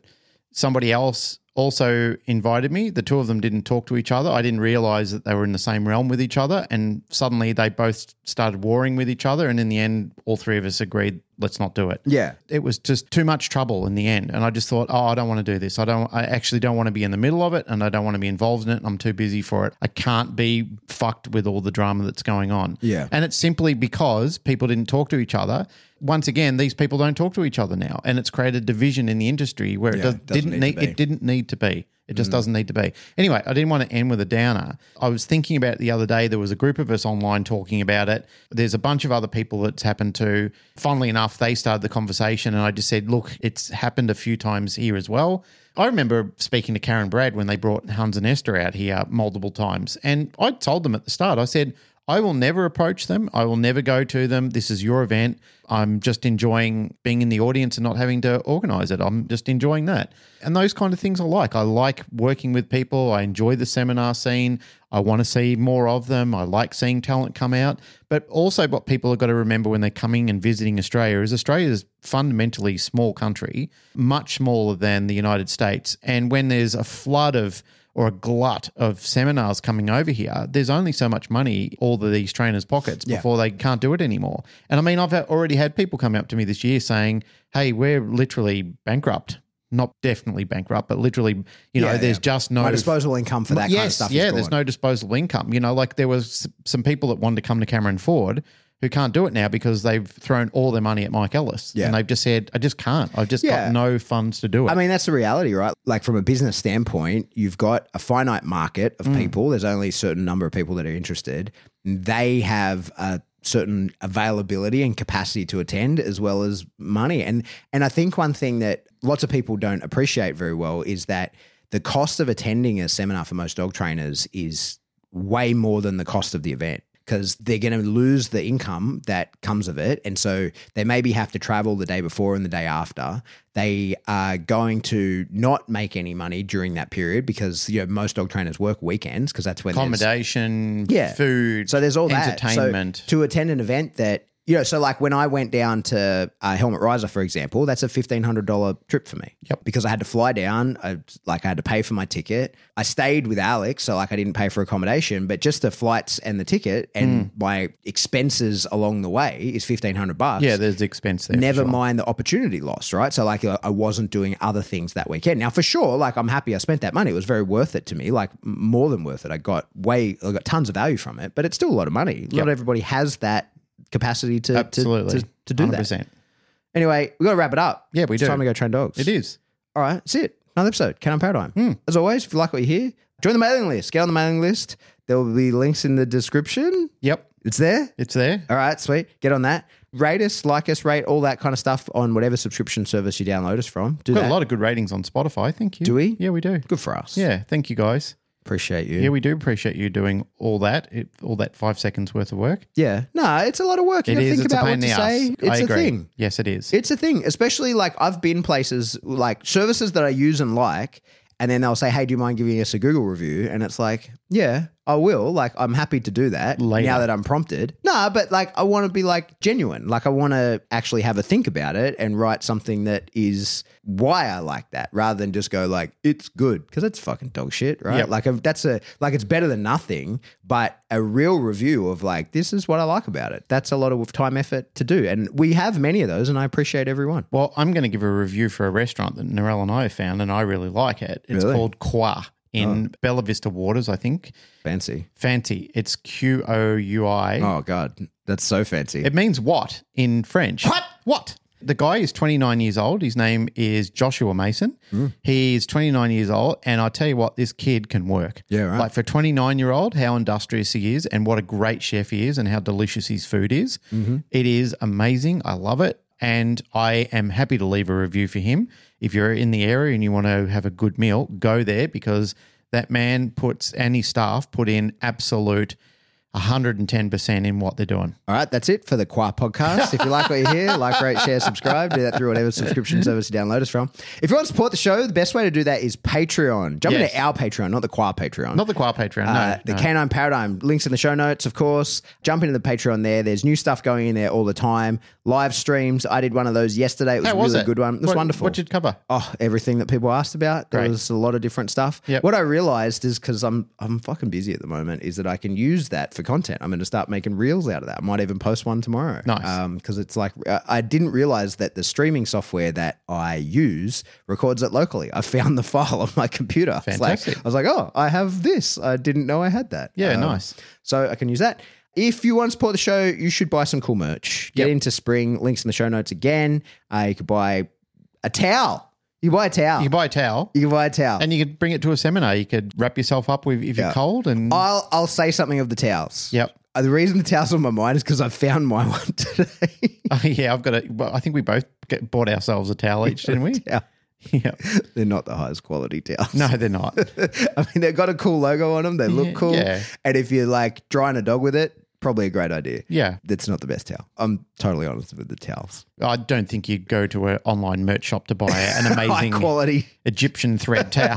Somebody else also invited me. The two of them didn't talk to each other. I didn't realize that they were in the same realm with each other. And suddenly they both started warring with each other. And in the end, all three of us agreed, let's not do it. Yeah. It was just too much trouble in the end. And I just thought, oh, I don't want to do this. I don't, I actually don't want to be in the middle of it and I don't want to be involved in it. I'm too busy for it. I can't be fucked with all the drama that's going on. Yeah. And it's simply because people didn't talk to each other. Once again, these people don't talk to each other now, and it's created division in the industry where it does, it doesn't didn't need need, it didn't need to be. It just mm. doesn't need to be. Anyway, I didn't want to end with a downer. I was thinking about it the other day. There was a group of us online talking about it. There's a bunch of other people that's happened to. Funnily enough, they started the conversation, and I just said, "Look, it's happened a few times here as well." I remember speaking to Karen Brad when they brought Hans and Esther out here multiple times, and I told them at the start, I said. I will never approach them. I will never go to them. This is your event. I'm just enjoying being in the audience and not having to organize it. I'm just enjoying that. And those kind of things I like. I like working with people. I enjoy the seminar scene. I want to see more of them. I like seeing talent come out. But also, what people have got to remember when they're coming and visiting Australia is Australia's fundamentally small country, much smaller than the United States. And when there's a flood of or a glut of seminars coming over here, there's only so much money all of these trainers' pockets before they can't do it anymore. And I mean, I've already had people come up to me this year saying, "Hey, we're literally bankrupt." Not definitely bankrupt, but literally, you know, Yeah, there's yeah. just no My disposable income for that yes, kind of stuff. yeah, there's no disposable income. You know, like there was some people that wanted to come to Cameron Ford who can't do it now because they've thrown all their money at Mike Ellis. Yeah. And they've just said, I just can't. I've just Yeah. got no funds to do it. I mean, that's the reality, right? Like from a business standpoint, you've got a finite market of mm. people. There's only a certain number of people that are interested. They have a certain availability and capacity to attend as well as money. And and I think one thing that lots of people don't appreciate very well is that the cost of attending a seminar for most dog trainers is way more than the cost of the event because they're going to lose the income that comes of it. And so they maybe have to travel the day before and the day after. They are going to not make any money during that period because you know most dog trainers work weekends because that's when Accommodation, yeah. food, So there's all that. entertainment. So to attend an event that you know, so like when I went down to uh, Helmut Raiser, for example, that's a fifteen hundred dollar trip for me. Yep. Because I had to fly down, I, like I had to pay for my ticket. I stayed with Alex, so like I didn't pay for accommodation, but just the flights and the ticket and my expenses along the way is fifteen hundred bucks. yeah, there's expense there. Never sure. mind the opportunity loss, right? So like I I wasn't doing other things that weekend. Now for sure, like I'm happy I spent that money. It was very worth it to me, like more than worth it. I got way, I got tons of value from it, but it's still a lot of money. Not everybody has that capacity to to, Absolutely. to, to do that. 100%. Anyway, we got to wrap it up. Yeah, we it's do. time to go train dogs. It is. All right, that's it. Another episode, Canine Paradigm. Hmm. As always, if you like what you hear, join the mailing list. Get on the mailing list. There will be links in the description. Yep. It's there. It's there. All right, sweet. Get on that. Rate us, like us, rate all that kind of stuff on whatever subscription service you download us from. Do Got that. a lot of good ratings on Spotify. Thank you. Do we? Yeah, we do. Good for us. Yeah, thank you guys. Appreciate you. Yeah, we do appreciate you doing all that, it, all that five seconds worth of work. Yeah. No, it's a lot of work. You It gotta is. think It's a about pain what in to the say. ass. It's I a agree. thing. Yes, it is. It's a thing, especially like I've been places like services that I use and like, and then they'll say, "Hey, do you mind giving us a Google review?" And it's like, "Yeah, I will. Like, I'm happy to do that Later. now that I'm prompted." No, but like, I want to be like genuine. Like, I want to actually have a think about it and write something that is why I like that, rather than just go like, "It's good," because it's fucking dog shit, right? Yep. Like, that's a like, it's better than nothing, but a real review of like, this is what I like about it. That's a lot of time effort to do, and we have many of those, and I appreciate everyone. well, I'm going to give a review for a restaurant that Narelle and I have found, and I really like it. It's Really? called Qua in oh. Bella Vista Waters, I think. Fancy. Fancy. It's Q O U I. Oh God, that's so fancy. It means what in French? What? What? The guy is 29 years old. His name is Joshua Mason. Hmm. He's 29 years old. And I tell you what, this kid can work. Yeah, right. Like for 29 year old, how industrious he is and what a great chef he is and how delicious his food is. Mm-hmm. It is amazing. I love it. And I am happy to leave a review for him. If you're in the area and you want to have a good meal, go there because that man puts, and his staff put in absolute 110% in what they're doing. All right, that's it for the Qua podcast. If you like what you hear, [LAUGHS] like, rate, share, subscribe. Do that through whatever subscription [LAUGHS] service you download us from. If you want to support the show, the best way to do that is Patreon. Jump Yes. into our Patreon, not the Qua Patreon. Not the Qua Patreon, no. Uh, the no. Canine Paradigm links in the show notes, of course. Jump into the Patreon there. There's new stuff going in there all the time. Live streams. I did one of those yesterday. It was How a was really it? good one. It was What- wonderful. What'd you cover? Oh, everything that people asked about. There Great. was a lot of different stuff. Yep. What I realized is because I'm I'm fucking busy at the moment, is that I can use that for content. I'm going to start making reels out of that. I might even post one tomorrow. Nice. Because it's like uh, I didn't realize that the streaming software that I use records it locally. I found the [LAUGHS] file on my computer. It's like- Fantastic. I was like, oh, I have this. I didn't know I had that. Yeah, Um, nice. So I can use that. If you want to support the show, you should buy some cool merch. Get Yep. into spring. Links in the show notes again. Uh, you could buy a towel. You buy a towel. You buy a towel You can buy a towel. and you could bring it to a seminar. You could wrap yourself up with if Yeah. you're cold and I'll I'll say something of the towels. Yep. Uh, the reason the towels on my mind is because I found my [LAUGHS] one today. [LAUGHS] yeah, I've got a. Well, I think we both get, bought ourselves a towel each, didn't we? [LAUGHS] yeah. Yeah. They're not the highest quality towels. No, they're not. I mean they've got a cool logo on them. They look Yeah, cool. yeah. And if you're like drying a dog with it, probably a great idea. Yeah. That's not the best towel. I'm totally honest with the towels. I don't think you'd go to an online merch shop to buy an [LAUGHS] amazing quality. Egyptian thread [LAUGHS] towel.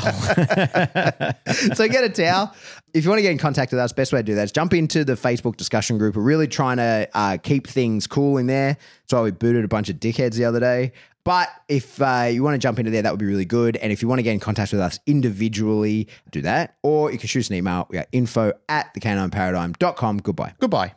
so get a towel. If you want to get in contact with us, best way to do that is jump into the Facebook discussion group. We're really trying to uh, keep things cool in there. That's why we booted a bunch of dickheads the other day. But if uh, you want to jump into there, that would be really good. And if you want to get in contact with us individually, do that. Or you can shoot us an email. We are info at thecanineparadigm.com. Goodbye. Goodbye.